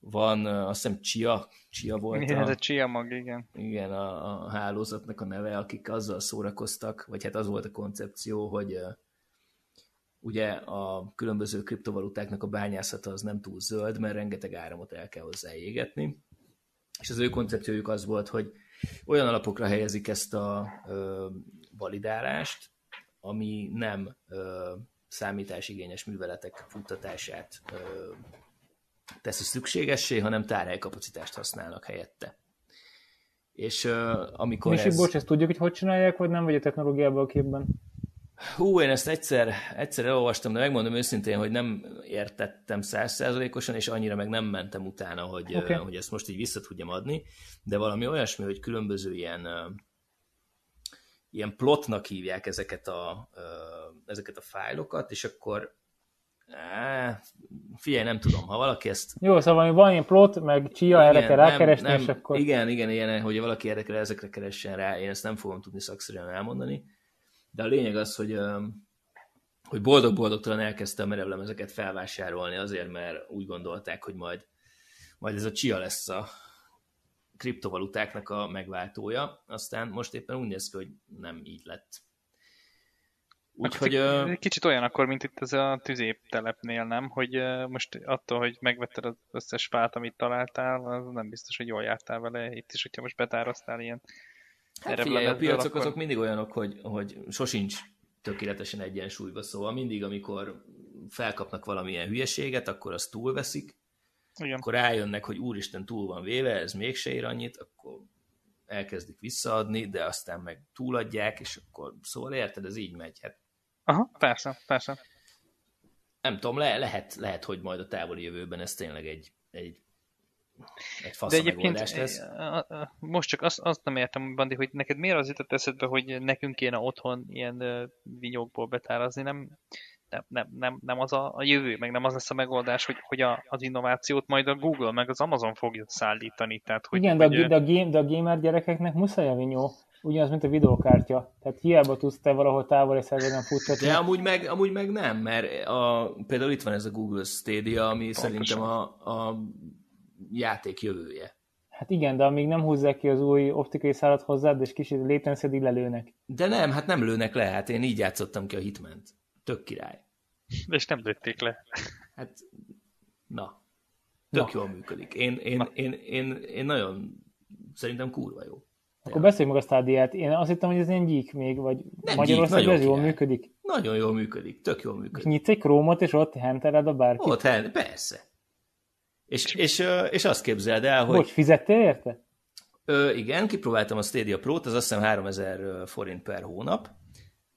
van, azt hiszem Chia, Chia volt Igen, ez a, a Chia mag, igen. igen, a, a hálózatnak a neve, akik azzal szórakoztak, vagy hát az volt a koncepció, hogy ugye a különböző kriptovalutáknak a bányászata az nem túl zöld, mert rengeteg áramot el kell hozzá égetni, és az ő koncepciójuk az volt, hogy olyan alapokra helyezik ezt a ö, validálást, ami nem ö, számításigényes műveletek futtatását ö, teszi szükségessé, hanem tárhelykapacitást használnak helyette. És ö, amikor És ez... bocs, ezt tudjuk, hogy hogy csinálják, vagy nem vagy a technológiában a képben? Hú, én ezt egyszer, egyszer elolvastam, de megmondom őszintén, hogy nem értettem százszerzalékosan, és annyira meg nem mentem utána, hogy, okay. hogy ezt most így vissza tudjam adni, de valami olyasmi, hogy különböző ilyen, ilyen plotnak hívják ezeket a, ezeket a fájlokat, és akkor figyelj, nem tudom, ha valaki ezt Jó, szóval van ilyen plot, meg chia, erre kell rákeresni, és akkor... Igen, igen, igen, hogy valaki erre kell, ezekre keressen rá, én ezt nem fogom tudni szakszerűen elmondani, de a lényeg az, hogy, hogy boldog-boldogtalan elkezdte a merevlemezeket felvásárolni azért, mert úgy gondolták, hogy majd, majd ez a chia lesz a kriptovalutáknak a megváltója, aztán most éppen úgy néz ki, hogy nem így lett. Úgyhogy... ö, Kicsit olyan akkor, mint itt ez a tüzéptelepnél, nem? Hogy most attól, hogy megvetted az összes fát, amit találtál, az nem biztos, hogy jól jártál vele. Itt is, hogyha most betároztál ilyen Hát erre figyelj, a piacok akkor- azok mindig olyanok, hogy, hogy sosincs tökéletesen egyensúlyba, szóval mindig, amikor felkapnak valamilyen hülyeséget, akkor azt túlveszik, Igen. akkor rájönnek, hogy úristen túl van véve, ez mégse ér annyit, akkor elkezdik visszaadni, de aztán meg túladják, és akkor szóval érted, ez így megy. Hát Aha, persze, persze. nem tudom, le, lehet, lehet, hogy majd a távoli jövőben ez tényleg egy, egy, egy fasz De egyébként megoldás lesz. eh, eh, most csak azt, azt nem értem, Bandi, hogy neked miért az jutott eszedbe, hogy nekünk kéne otthon ilyen vinyókból betárazni, nem, nem, nem, nem, nem az a, a jövő, meg nem az lesz a megoldás, hogy, hogy a, az innovációt majd a Google, meg az Amazon fogja szállítani. Tehát, hogy, Igen, de a, hogy, de, a game, de a gamer gyerekeknek muszáj a vinyó. Ugyanaz, mint a videókártya. Tehát hiába tudsz te valahol távoli szerveren futtatni. De amúgy meg, amúgy meg nem, mert a, például itt van ez a Google Stadia, ami Pontosan. szerintem a, a játék jövője. Hát igen, de amíg nem húzzák ki az új optikai szálat hozzád, és kicsit latency lelőnek. De nem, hát nem lőnek le, hát én így játszottam ki a Hitment. Tök király. és nem lőtték le. Hát, na, tök Na. jól működik. Én, én, Na. én, én, én nagyon, szerintem kurva jó. Akkor beszéljünk meg a stádiát. Én azt hittem, hogy ez ilyen gyík még, vagy Nem Magyarországon ez jól működik. Nagyon jól működik, tök jól És működik. nyitsz egy krómot, és ott henteled a bárkit. Ott, hát, persze. És, és, és azt képzeld el, hogy... Bocs, fizettél érte? Ö, igen, kipróbáltam a Stadia Pro-t, az azt hiszem 3000 forint per hónap,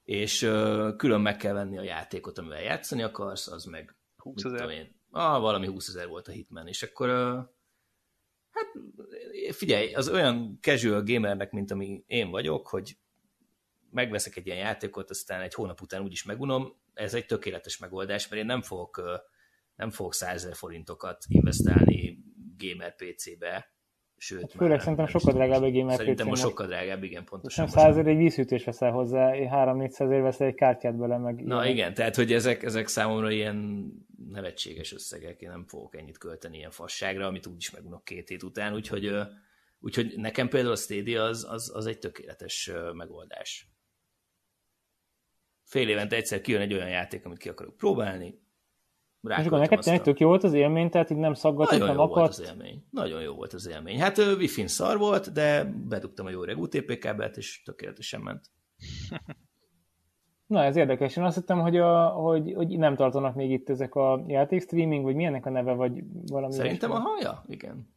és ö, külön meg kell venni a játékot, amivel játszani akarsz, az meg 20 mit ezer. ah, valami 20 ezer volt a Hitman, és akkor ö, hát figyelj, az olyan casual gamernek, mint ami én vagyok, hogy megveszek egy ilyen játékot, aztán egy hónap után úgyis megunom, ez egy tökéletes megoldás, mert én nem fogok, nem fogok 100 ezer forintokat investálni gamer PC-be, sőt, Hát főleg szerintem nem sokkal drágább tudom. gamer Szerintem most sokkal drágább, igen, pontosan. nem most. 100 egy vízhűtést veszel hozzá, 3-400 ér veszel egy kártyát bele, meg Na ilyenek. igen, tehát hogy ezek, ezek számomra ilyen nevetséges összegek, én nem fogok ennyit költeni ilyen fasságra, amit úgyis megunok két hét után, úgyhogy, úgyhogy nekem például a Stadia az, az, az egy tökéletes megoldás. Fél évente egyszer kijön egy olyan játék, amit ki akarok próbálni, És akkor neked tényleg tök jó volt az élmény, tehát így nem szaggatott, Nagyon nem jó volt az akadt. élmény. Nagyon jó volt az élmény. Hát ö, Wi-Fi-n szar volt, de bedugtam a jó reg UTP kábelt, és tökéletesen ment. Na, ez érdekes. Én azt hittem, hogy, a, hogy, hogy nem tartanak még itt ezek a játék streaming, vagy milyennek a neve, vagy valami Szerintem a haja? Igen.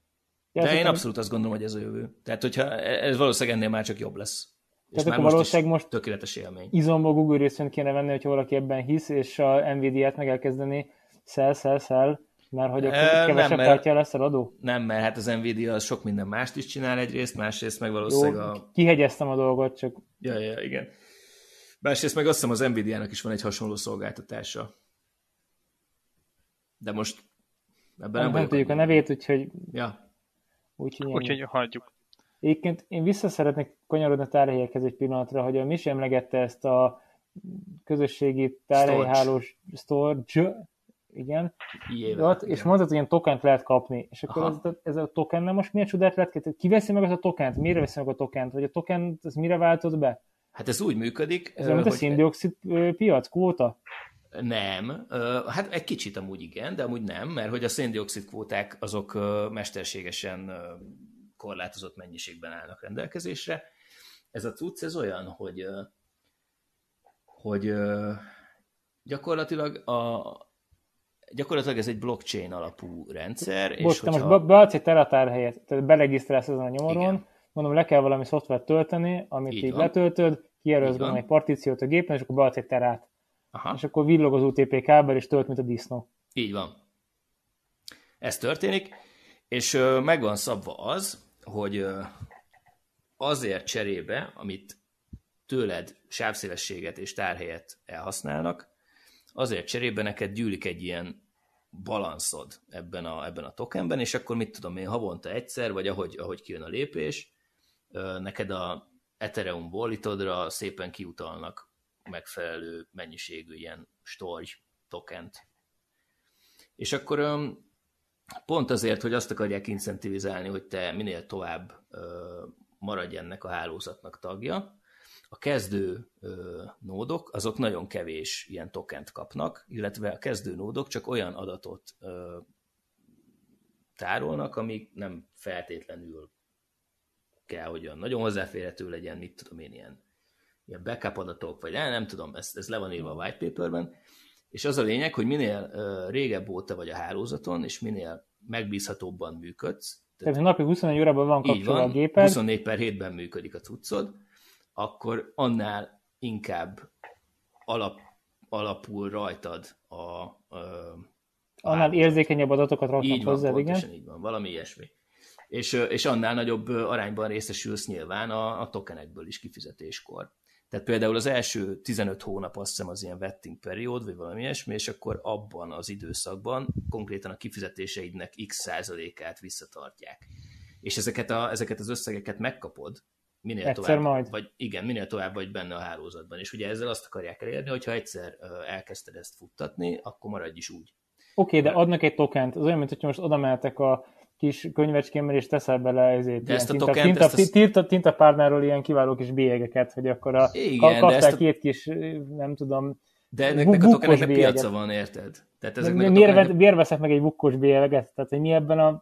Ja, De én abszolút azt gondolom, hogy ez a jövő. Tehát, hogyha ez valószínűleg ennél már csak jobb lesz. És Tehát akkor valószínűleg most tökéletes élmény. Izomba Google részvényt kéne venni, hogyha valaki ebben hisz, és a Nvidia-t meg elkezdeni sell, sell, sell, mert hogy akkor e, kevesebb nem, kártya lesz adó? Nem, mert hát az Nvidia az sok minden mást is csinál egyrészt, másrészt meg valószínűleg Jó, a... kihegyeztem a dolgot, csak... Ja, ja, igen. Másrészt meg azt hiszem az Nvidia-nak is van egy hasonló szolgáltatása. De most ebben nem, nem tudjuk a nevét, úgyhogy... Ja. Úgyhogy, úgyhogy hagyjuk. Egyébként én vissza szeretnék kanyarodni a tárhelyekhez egy pillanatra, hogy a Misi emlegette ezt a közösségi tárhelyhálós storage, igen, Ott, és mondtad, hogy ilyen tokent lehet kapni, és akkor ez, ez, a token nem most miért csodát lehet? Ki veszi meg az a tokent? Mire veszi meg a tokent? Vagy a token, ez mire váltott be? Hát ez úgy működik. Ez mint a széndiokszid piac, kvóta? Nem, hát egy kicsit amúgy igen, de amúgy nem, mert hogy a széndiokszid kvóták azok mesterségesen korlátozott mennyiségben állnak rendelkezésre. Ez a cucc, ez olyan, hogy, hogy gyakorlatilag a, gyakorlatilag ez egy blockchain alapú rendszer. Bocs, és te hogyha... most beadsz egy teratár helyet, tehát beregisztrálsz ezen a nyomoron, Igen. mondom, le kell valami szoftvert tölteni, amit így, így letöltöd, kijelölsz egy partíciót a gépen, és akkor beadsz egy terát. Aha. És akkor villog az UTP kábel, és tölt, mint a disznó. Így van. Ez történik, és meg van szabva az, hogy azért cserébe, amit tőled sávszélességet és tárhelyet elhasználnak, azért cserébe neked gyűlik egy ilyen balanszod ebben a, ebben a tokenben, és akkor mit tudom én, havonta egyszer, vagy ahogy, ahogy kijön a lépés, neked a Ethereum wallitodra szépen kiutalnak megfelelő mennyiségű ilyen storage tokent. És akkor pont azért, hogy azt akarják incentivizálni, hogy te minél tovább maradj ennek a hálózatnak tagja, a kezdő nódok, azok nagyon kevés ilyen tokent kapnak, illetve a kezdő nódok csak olyan adatot tárolnak, amik nem feltétlenül kell, hogy olyan nagyon hozzáférhető legyen, mit tudom én, ilyen, ilyen backup adatok, vagy nem, nem tudom, ez, ez le van írva a white paperben, és az a lényeg, hogy minél uh, régebb óta vagy a hálózaton, és minél megbízhatóbban működsz. Tehát, tehát napi 24 órában van kapcsolva a géped. 24 per 7-ben működik a cuccod, akkor annál inkább alap, alapul rajtad a, a, Annál érzékenyebb adatokat raknak hozzá, igen? így van, valami ilyesmi. És, és annál nagyobb arányban részesülsz nyilván a, a tokenekből is kifizetéskor. Tehát például az első 15 hónap azt hiszem az ilyen vetting periód, vagy valami ilyesmi, és akkor abban az időszakban konkrétan a kifizetéseidnek x százalékát visszatartják. És ezeket, a, ezeket az összegeket megkapod, minél egyszer tovább, majd. vagy igen, minél tovább vagy benne a hálózatban. És ugye ezzel azt akarják elérni, hogyha egyszer elkezdted ezt futtatni, akkor maradj is úgy. Oké, okay, de adnak egy tokent. Az olyan, mint hogy most oda mehetek a kis könyvecskémmel, és teszel bele ezért de ezt a tinta, tokent, tinta, ezt tinta, tinta, tinta párnáról ilyen kiváló kis bélyegeket, hogy akkor a, Igen, kaptál a... két kis, nem tudom, de ennek a tokeneknek piaca van, érted? Tehát ezeknek miért, tokeneknek... miért veszek meg egy vukkos bélyeget? Tehát, hogy mi ebben a...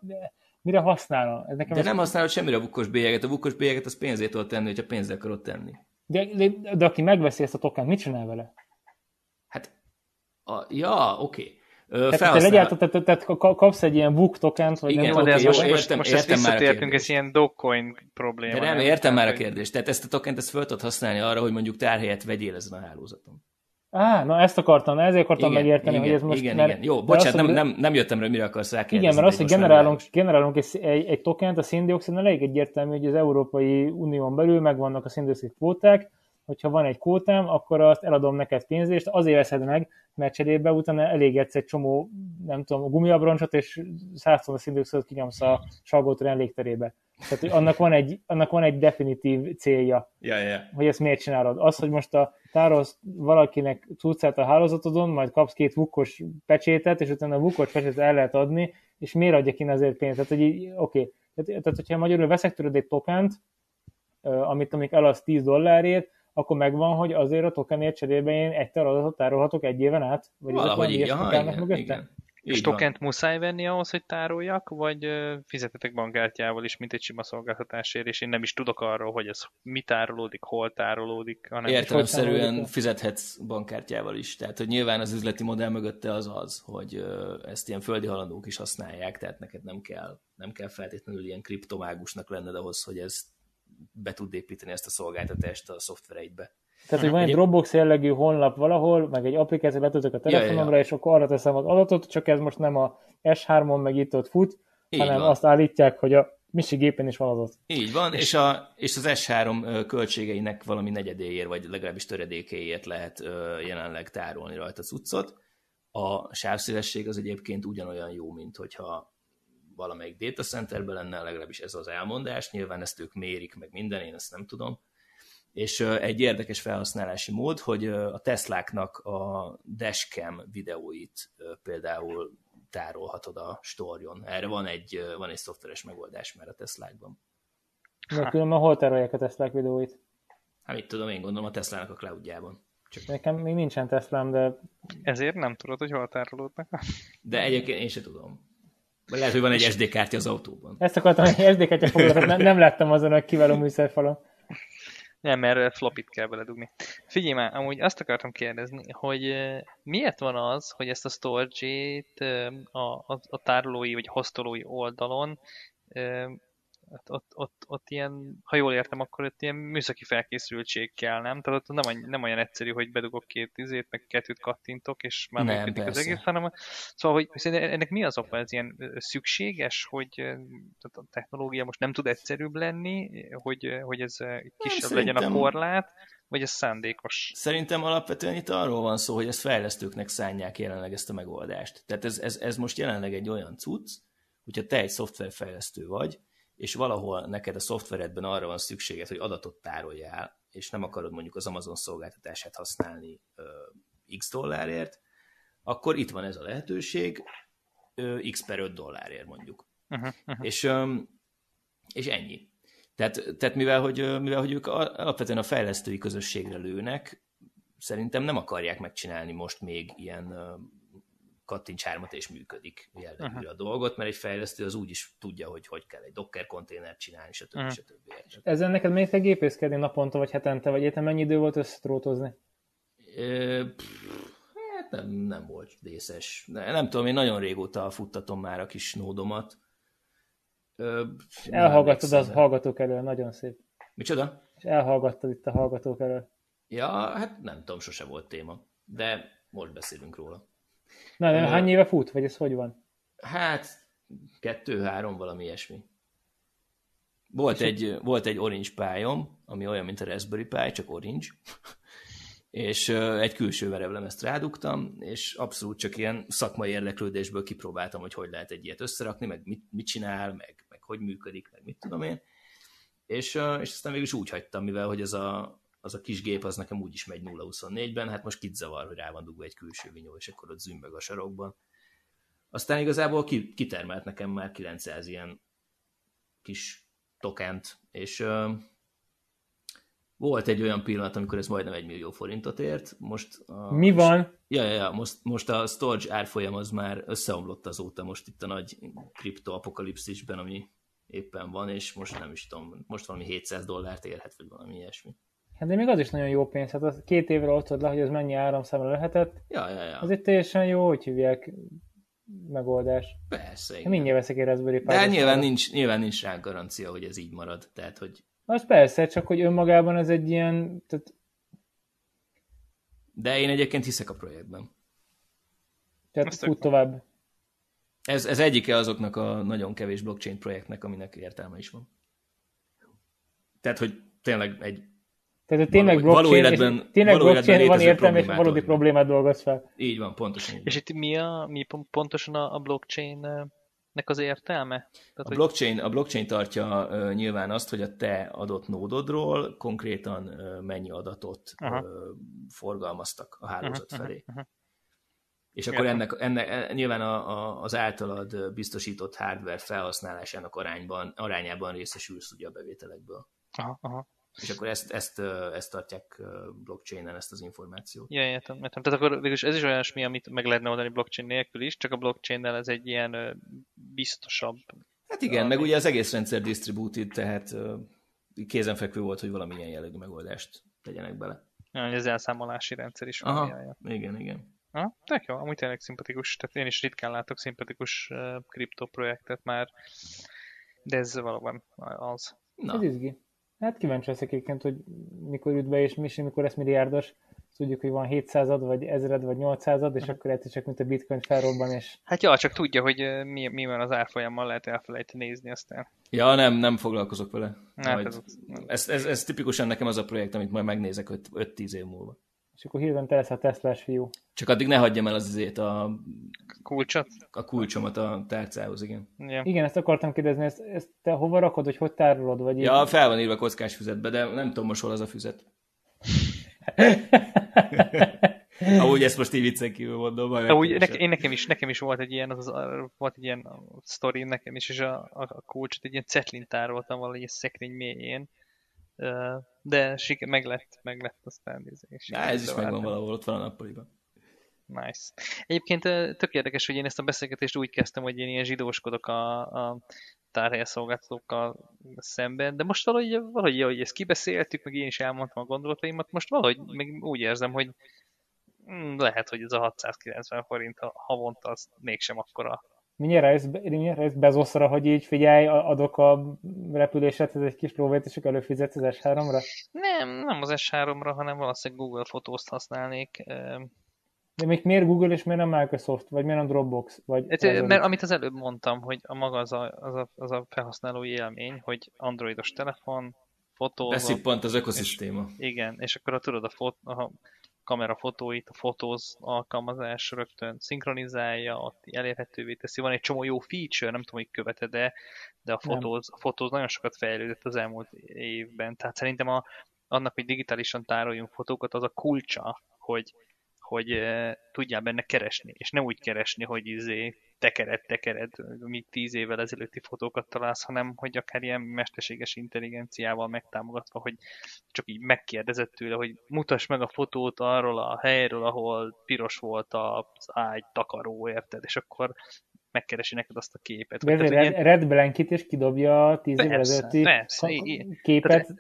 Mire használom? Ez nekem de ez... nem használod semmire a vukkos bélyeget. A vukkos bélyeget az pénzét tudod tenni, hogyha pénzzel akarod tenni. De, de, de, aki megveszi ezt a tokent, mit csinál vele? Hát, a, ja, oké. Okay. Tehát, felhasznál... te tehát, tehát kapsz egy ilyen book tokent, vagy Igen, nem, de ez most, értem, most értem ezt visszatértünk, ez ilyen Dogecoin probléma. De nem, nem értem már a kérdést. Tehát ezt a tokent ezt fel tudod használni arra, hogy mondjuk tárhelyet vegyél ezen a hálózaton. Á, na ezt akartam, ezért akartam igen, megérteni, igen, hogy ez most... Igen, mert, igen. Jó, bocsánat, nem, nem, nem jöttem rá, mire akarsz rákérdezni. Igen, mert az, hogy generálunk, generálunk egy, egy, egy tokent, a széndiokszid elég egyértelmű, hogy az Európai Unión belül megvannak a széndiokszid kvóták, hogyha van egy kótám, akkor azt eladom neked pénzést, azért veszed meg, mert cserébe utána elégetsz egy csomó, nem tudom, gumiabroncsot, és százszor a szindioxidot kinyomsz a salgótörén légterébe. Tehát, hogy annak van egy, annak van egy definitív célja, ja, ja. hogy ezt miért csinálod. Az, hogy most a tárolsz valakinek cuccát a hálózatodon, majd kapsz két vukkos pecsétet, és utána a vukkos pecsétet el lehet adni, és miért adja ki azért pénzt? Tehát, hogy oké, okay. tehát, tehát, hogyha magyarul veszek tőled egy tokent, amit amik eladsz 10 dollárért, akkor megvan, hogy azért a tokenért cserébe én egy adatot tárolhatok egy éven át? Vagy Valahogy így, aha, igen, igen. És tokent muszáj venni ahhoz, hogy tároljak, vagy fizetetek bankkártyával is, mint egy sima szolgáltatásért, és én nem is tudok arról, hogy ez mi tárolódik, hol tárolódik. Hanem Értelemszerűen fizethetsz bankkártyával is. Tehát, hogy nyilván az üzleti modell mögötte az az, hogy ezt ilyen földi halandók is használják, tehát neked nem kell, nem kell feltétlenül ilyen kriptomágusnak lenned ahhoz, hogy ezt be tud építeni ezt a szolgáltatást a szoftvereidbe. Tehát, hogy van egy Dropbox jellegű honlap valahol, meg egy applikáció letöltök a telefonomra, ja, ja, ja. és akkor arra teszem az adatot, csak ez most nem a S3-on meg itt ott fut, Így hanem van. azt állítják, hogy a Misi gépen is van adat. Így van, és, és, a, és az S3 költségeinek valami negyedéért, vagy legalábbis töredékéért lehet jelenleg tárolni rajta cuccot. A sávszélesség az egyébként ugyanolyan jó, mint hogyha valamelyik data centerben lenne, legalábbis ez az elmondás. Nyilván ezt ők mérik, meg minden, én ezt nem tudom. És egy érdekes felhasználási mód, hogy a Tesláknak a dashcam videóit például tárolhatod a storjon. Erre van egy, van egy szoftveres megoldás már a Teslákban. De különben hol tárolják a Teslák videóit? Hát mit tudom, én gondolom a Teslának a cloudjában. Csak... Nekem még nincsen Teslám, de... Ezért nem tudod, hogy hol tárolódnak? De egyébként én sem tudom. Vagy lehet, hogy van egy SD kártya az autóban. Ezt akartam, hogy SD kártya foglalkozat, nem, nem láttam azon a kiváló műszerfalon. Nem, mert flopit kell beledugni. Figyelj már, amúgy azt akartam kérdezni, hogy miért van az, hogy ezt a storage-ét a, a, a tárolói vagy hostolói oldalon ott, ott, ott, ott ilyen, ha jól értem, akkor ott ilyen műszaki felkészültség kell, nem? Tehát ott nem, nem olyan egyszerű, hogy bedugok két izét, meg kettőt kattintok, és már nem, működik persze. az egész, hanem szóval, hogy ennek mi az oka? Ez ilyen szükséges, hogy tehát a technológia most nem tud egyszerűbb lenni, hogy, hogy ez kisebb nem, legyen a korlát, vagy ez szándékos? Szerintem alapvetően itt arról van szó, hogy ezt fejlesztőknek szánják jelenleg ezt a megoldást. Tehát ez, ez, ez most jelenleg egy olyan cucc, hogyha te egy szoftverfejlesztő vagy, és valahol neked a szoftveredben arra van szükséged, hogy adatot tároljál, és nem akarod mondjuk az Amazon szolgáltatását használni ö, x dollárért, akkor itt van ez a lehetőség, ö, x per 5 dollárért mondjuk. Uh-huh, uh-huh. És, ö, és ennyi. Tehát, tehát mivel, hogy, mivel, hogy ők alapvetően a fejlesztői közösségre lőnek, szerintem nem akarják megcsinálni most még ilyen kattints hármat és működik jellegű uh-huh. a dolgot, mert egy fejlesztő az úgy is tudja, hogy hogy kell egy Docker konténert csinálni, stb. Uh-huh. stb. Ezzel neked még kell gépészkedni naponta, vagy hetente, vagy értem mennyi idő volt összetrótozni? hát nem, nem volt részes. Nem, nem tudom, én nagyon régóta futtatom már a kis nódomat. Elhallgattad az hallgatók elől, nagyon szép. Micsoda? És elhallgattad itt a hallgatók elől. Ja, hát nem tudom, sose volt téma. De most beszélünk róla. Na, de hány éve fut, vagy ez hogy van? Hát, kettő-három, valami ilyesmi. Volt egy, volt egy orange pályom, ami olyan, mint a Raspberry Pi, csak orange, és egy külső verevlemezt rádugtam, és abszolút csak ilyen szakmai érdeklődésből kipróbáltam, hogy hogy lehet egy ilyet összerakni, meg mit, mit csinál, meg, meg hogy működik, meg mit tudom én. És, és aztán végül is úgy hagytam, mivel hogy ez a, az a kis gép az nekem úgyis megy 0-24-ben, hát most kit zavar, hogy rá van dugva egy külső vinyó, és akkor ott zümbög a sarokban. Aztán igazából kitermelt nekem már 900 ilyen kis tokent, és uh, volt egy olyan pillanat, amikor ez majdnem egy millió forintot ért. Most a, Mi van? Ja, ja, ja most, most a storage árfolyam az már összeomlott azóta, most itt a nagy kriptoapokalipszisben, ami éppen van, és most nem is tudom, most valami 700 dollárt érhet, vagy valami ilyesmi. Hát de még az is nagyon jó pénz, hát az két évre osztod le, hogy az mennyi áramszámra lehetett. Ja, ja, ja. Az egy teljesen jó, hogy hívják megoldás. Persze, igen. Mindjárt veszek egy Raspberry Pi. De nyilván nincs, nyilván nincs rá garancia, hogy ez így marad. Tehát, hogy... Az persze, csak hogy önmagában ez egy ilyen... Tehát... De én egyébként hiszek a projektben. Tehát Azt fut tovább. Ez, ez egyike azoknak a nagyon kevés blockchain projektnek, aminek értelme is van. Tehát, hogy tényleg egy tehát tényleg való, blockchain, való életben, tényleg való blockchain van értelme, és valódi problémát dolgoz fel. Így van, pontosan. És itt mi, a, mi pontosan a, a blockchain nek az értelme? Tehát, a, blockchain, a blockchain tartja uh, nyilván azt, hogy a te adott nódodról konkrétan uh, mennyi adatot uh, forgalmaztak a hálózat uh-huh, felé. Uh-huh. És akkor ennek, ennek e, nyilván a, a, az általad biztosított hardware felhasználásának arányban, arányában részesülsz ugye a bevételekből. Aha, aha. És akkor ezt, ezt, ezt tartják blockchainen, ezt az információt. Ja, értem, értem. Tehát akkor végülis ez is olyasmi, amit meg lehetne oldani blockchain nélkül is, csak a blockchain ez egy ilyen biztosabb. Hát igen, ami... meg ugye az egész rendszer distributed, tehát kézenfekvő volt, hogy valamilyen jellegű megoldást tegyenek bele. Ja, ez elszámolási rendszer is van. Aha, igen, igen. Ha, tök jó, amúgy tényleg szimpatikus. Tehát én is ritkán látok szimpatikus kriptoprojektet már, de ez valóban az. Na. Ez izgi. Hát kíváncsi leszek egyébként, hogy mikor jut be, és mi, mikor lesz milliárdos. Tudjuk, hogy van 700 vagy 1000 vagy 800 és akkor egyszer csak, mint a bitcoin felrobban, és... Hát ja, csak tudja, hogy mi, mi van az árfolyammal, lehet elfelejteni nézni aztán. Ja, nem, nem foglalkozok vele. Hát ez, ez, ez, ez, tipikusan nekem az a projekt, amit majd megnézek 5-10 év múlva. És akkor hirtelen te lesz a Teslás fiú. Csak addig ne hagyjam el az izét a, kulcsot. a kulcsomat a tárcához, igen. Ja. Igen, ezt akartam kérdezni, ezt, ezt te hova rakod, hogy hogy tárolod? Vagy így- Ja, fel van írva kockás füzetbe, de nem tudom most hol az a füzet. Amúgy ezt most így viccen kívül mondom. majd Úgy, ne, én nekem is, nekem is volt egy ilyen, az, az, volt egy ilyen sztori nekem is, és a, a, a kulcsot egy ilyen cetlin tároltam valahogy egy szekrény mélyén. De siker, meg lett, meg lett aztán. És Ja, ez is megvan valahol, ott van a nappaliban. Nice. Egyébként tök érdekes, hogy én ezt a beszélgetést úgy kezdtem, hogy én ilyen zsidóskodok a, a tárhelyszolgáltatókkal szemben, de most valahogy, valahogy hogy ezt kibeszéltük, meg én is elmondtam a gondolataimat, most valahogy még úgy érzem, hogy mm, lehet, hogy ez a 690 forint a havonta az mégsem akkora. Mindjárt rájössz, mindjárt rájössz Bezoszra, hogy így figyelj, a- adok a repülésedhez egy kis próbát, és előfizetsz az S3-ra? Nem, nem az S3-ra, hanem valószínűleg Google Fotózt használnék. De még miért Google és miért nem Microsoft? Vagy miért nem Dropbox? Vagy Hát, mert amit az előbb mondtam, hogy a maga az a, az a, az a felhasználói élmény, hogy androidos telefon, fotózol, Beszippant az ökoszisztéma. igen, és akkor a, tudod a, fot, a kamera fotóit, a fotóz alkalmazás rögtön szinkronizálja, ott elérhetővé teszi. Van egy csomó jó feature, nem tudom, hogy követed de de a fotóz, a fotóz nagyon sokat fejlődött az elmúlt évben. Tehát szerintem a, annak, hogy digitálisan tároljunk fotókat, az a kulcsa, hogy, hogy e, tudjál benne keresni, és nem úgy keresni, hogy izé tekered, tekered, míg tíz évvel ezelőtti fotókat találsz, hanem hogy akár ilyen mesterséges intelligenciával megtámogatva, hogy csak így megkérdezett tőle, hogy mutass meg a fotót arról a helyről, ahol piros volt az ágy takaró, érted? És akkor megkeresi neked azt a képet. De Vagy ezért tehát, Red, Blankit és kidobja 10 évvel Persze, ezelőtti képet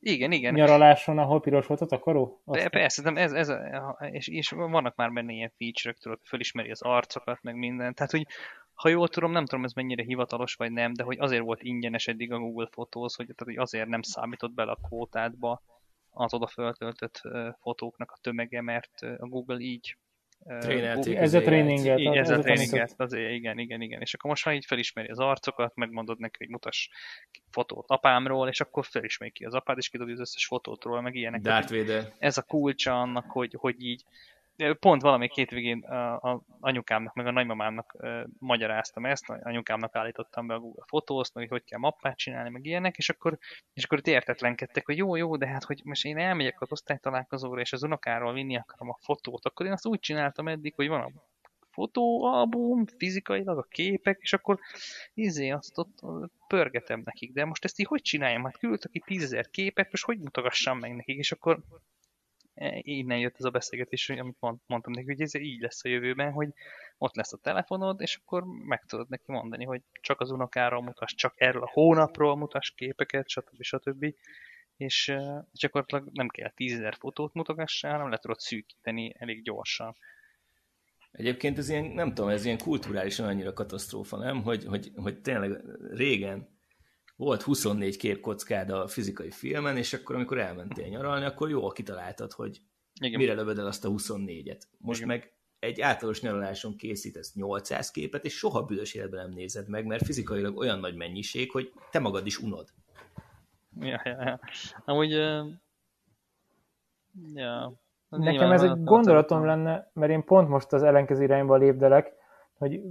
igen, igen. nyaraláson, ahol piros volt a takaró? De persze, de ez, ez, a- és, és vannak már benne ilyen feature-ök, tudod, fölismeri az arcokat, meg minden. Tehát, hogy ha jól tudom, nem tudom ez mennyire hivatalos vagy nem, de hogy azért volt ingyenes eddig a Google Photos, hogy, tehát, hogy azért nem számított bele a kvótádba az oda föltöltött fotóknak a tömege, mert a Google így Trénelték Ez a tréninget. így, ez az a tréninget, azért igen, igen, igen. És akkor most már így felismeri az arcokat, megmondod neki, hogy mutass fotót apámról, és akkor felismeri ki az apád, és kidobja az összes fotót róla, meg ilyenek. Darth Vader. ez a kulcsa annak, hogy, hogy így pont valamelyik hétvégén a, a anyukámnak, meg a nagymamámnak uh, magyaráztam ezt, anyukámnak állítottam be a Google meg hogy hogy kell mappát csinálni, meg ilyenek, és akkor, és akkor értetlenkedtek, hogy jó, jó, de hát, hogy most én elmegyek az osztálytalálkozóra, és az unokáról vinni akarom a fotót, akkor én azt úgy csináltam eddig, hogy van a fotóalbum, fizikailag a képek, és akkor izé, azt ott pörgetem nekik, de most ezt így hogy csináljam? Hát küldtek ki tízezer képet, most hogy mutogassam meg nekik, és akkor innen jött ez a beszélgetés, amit mond- mondtam neki, hogy ez így lesz a jövőben, hogy ott lesz a telefonod, és akkor meg tudod neki mondani, hogy csak az unokáról mutass, csak erről a hónapról mutass képeket, stb. stb. És uh, gyakorlatilag nem kell tízezer fotót mutogassál, hanem le tudod szűkíteni elég gyorsan. Egyébként ez ilyen, nem tudom, ez ilyen kulturálisan annyira katasztrófa, nem? Hogy, hogy, hogy tényleg régen volt 24 képkockád a fizikai filmen, és akkor, amikor elmentél nyaralni, akkor jól kitaláltad, hogy Igen. mire lövöd el azt a 24-et. Most Igen. meg egy általános nyaraláson készítesz 800 képet, és soha büdös életben nem nézed meg, mert fizikailag olyan nagy mennyiség, hogy te magad is unod. Ja, ja, ja. Amúgy, uh, ja. Nekem ez egy gondolatom lenne, mert én pont most az ellenkező irányba lépdelek, hogy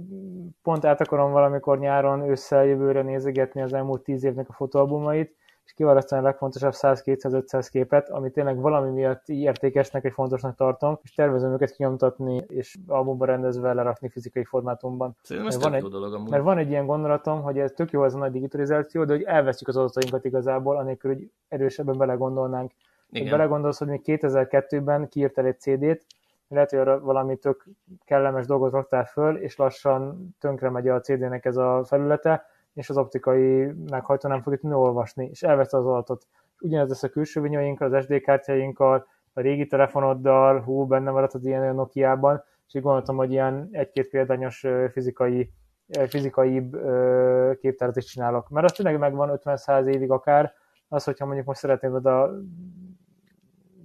pont át akarom valamikor nyáron, ősszel, jövőre nézegetni az elmúlt tíz évnek a fotóalbumait, és kiválasztani a legfontosabb 100-200-500 képet, ami tényleg valami miatt értékesnek és fontosnak tartom, és tervezem őket kinyomtatni, és albumba rendezve lerakni fizikai formátumban. Szerintem ez Van egy- dolog amúgy. Mert van egy ilyen gondolatom, hogy ez tök jó ez a nagy digitalizáció, de hogy elveszjük az adatainkat igazából, anélkül, hogy erősebben belegondolnánk. Hogy Igen. belegondolsz, hogy még 2002-ben kiírtál egy CD-t, lehet, hogy valami tök kellemes dolgot raktál föl, és lassan tönkre megy a CD-nek ez a felülete, és az optikai meghajtó nem fogja tudni olvasni, és elveszte az adatot. Ugyanez lesz a külső vinyóinkkal, az SD kártyáinkkal, a régi telefonoddal, hú, benne maradt az ilyen Nokia-ban, és így gondoltam, hogy ilyen egy-két példányos fizikai, ö, fizikai ö, képtárat is csinálok. Mert az tényleg megvan 50-100 évig akár, Az, hogyha mondjuk most szeretnéd oda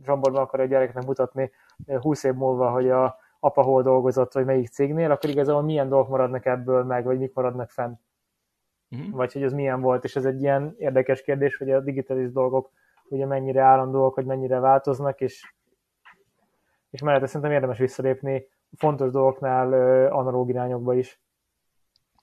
Zsomborban akar a gyereknek mutatni 20 év múlva, hogy a apa hol dolgozott, vagy melyik cégnél, akkor igazából milyen dolgok maradnak ebből meg, vagy mik maradnak fenn. Uh-huh. Vagy hogy az milyen volt, és ez egy ilyen érdekes kérdés, hogy a digitális dolgok ugye mennyire állandóak, vagy mennyire változnak, és, és mellette szerintem érdemes visszalépni fontos dolgoknál analóg irányokba is.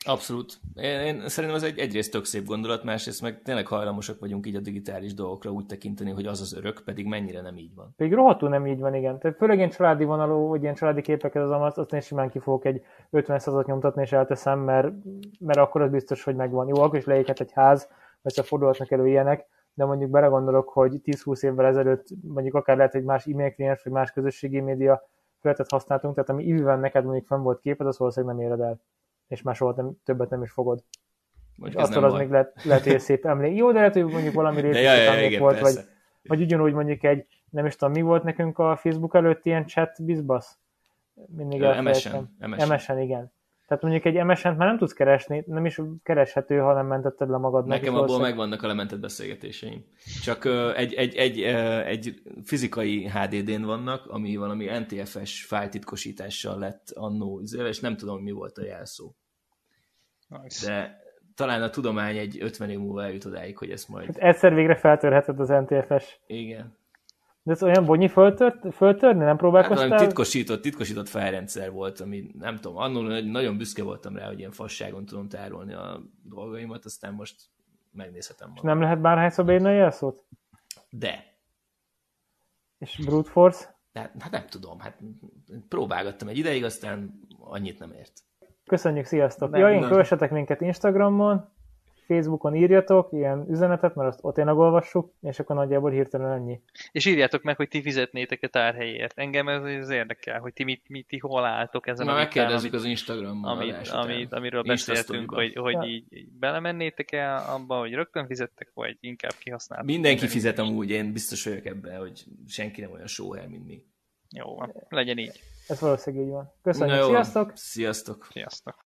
Abszolút. Én, én szerintem ez egy, egyrészt tök szép gondolat, másrészt meg tényleg hajlamosak vagyunk így a digitális dolgokra úgy tekinteni, hogy az az örök, pedig mennyire nem így van. Pedig rohadtul nem így van, igen. Tehát főleg ilyen családi vonalú, vagy ilyen családi képeket az amaz, azt én simán ki fogok egy 50 százat nyomtatni, és elteszem, mert, mert akkor az biztos, hogy megvan. Jó, akkor is leéket egy ház, csak fordulhatnak elő ilyenek, de mondjuk belegondolok, hogy 10-20 évvel ezelőtt mondjuk akár lehet egy más e-mail kliens, vagy más közösségi média felületet használtunk, tehát ami ívűen neked mondjuk fenn volt képed, az valószínűleg nem éred el és már soha nem, többet nem is fogod. Mondjuk attól az baj. még lehet, lehet, hogy szép emlék. Jó, de lehet, hogy mondjuk valami részlet ja, ja, emlék volt, vagy, vagy ugyanúgy mondjuk egy, nem is tudom, mi volt nekünk a Facebook előtt ilyen chat bizbasz? Mindig MSN. MSN. MSN, igen. Tehát mondjuk egy MSN-t már nem tudsz keresni, nem is kereshető, ha nem mentetted le magadnak. Nekem abból megvannak a lementett beszélgetéseim. Csak egy, egy, egy, egy fizikai HDD-n vannak, ami valami NTFS fájltitkosítással lett annó, és nem tudom, mi volt a jelszó. Nice. De talán a tudomány egy 50 év múlva eljut odáig, hogy ezt majd... Hát egyszer végre feltörheted az NTFS. Igen. De ez olyan bonyi föltört, föltörni? Nem próbálkoztál? Hát, titkosított, titkosított felrendszer volt, ami nem tudom, annól nagyon büszke voltam rá, hogy ilyen fasságon tudom tárolni a dolgaimat, aztán most megnézhetem magam. És nem lehet bárhányszor beírni a jelszót? De. És brute force? De, hát nem tudom, hát próbálgattam egy ideig, aztán annyit nem ért. Köszönjük, sziasztok! Nem, ja, én kövessetek minket Instagramon, Facebookon írjatok ilyen üzenetet, mert azt ott tényleg olvassuk, és akkor nagyjából hirtelen ennyi. És írjátok meg, hogy ti fizetnétek a tárhelyért. Engem ez, ez érdekel, hogy ti, mit, mit, ti hol álltok ezen Na, a megkérdezzük az Instagram amit, amit, amiről beszéltünk, hogy, hogy ja. így, így belemennétek el abba, hogy rögtön fizettek, vagy inkább kihasználtok. Mindenki fizet amúgy, én biztos vagyok ebben, hogy senki nem olyan sóher, mint mi. Jó, legyen így. Ez valószínűleg így van. Köszönjük, sziasztok! Sziasztok! Sziasztok!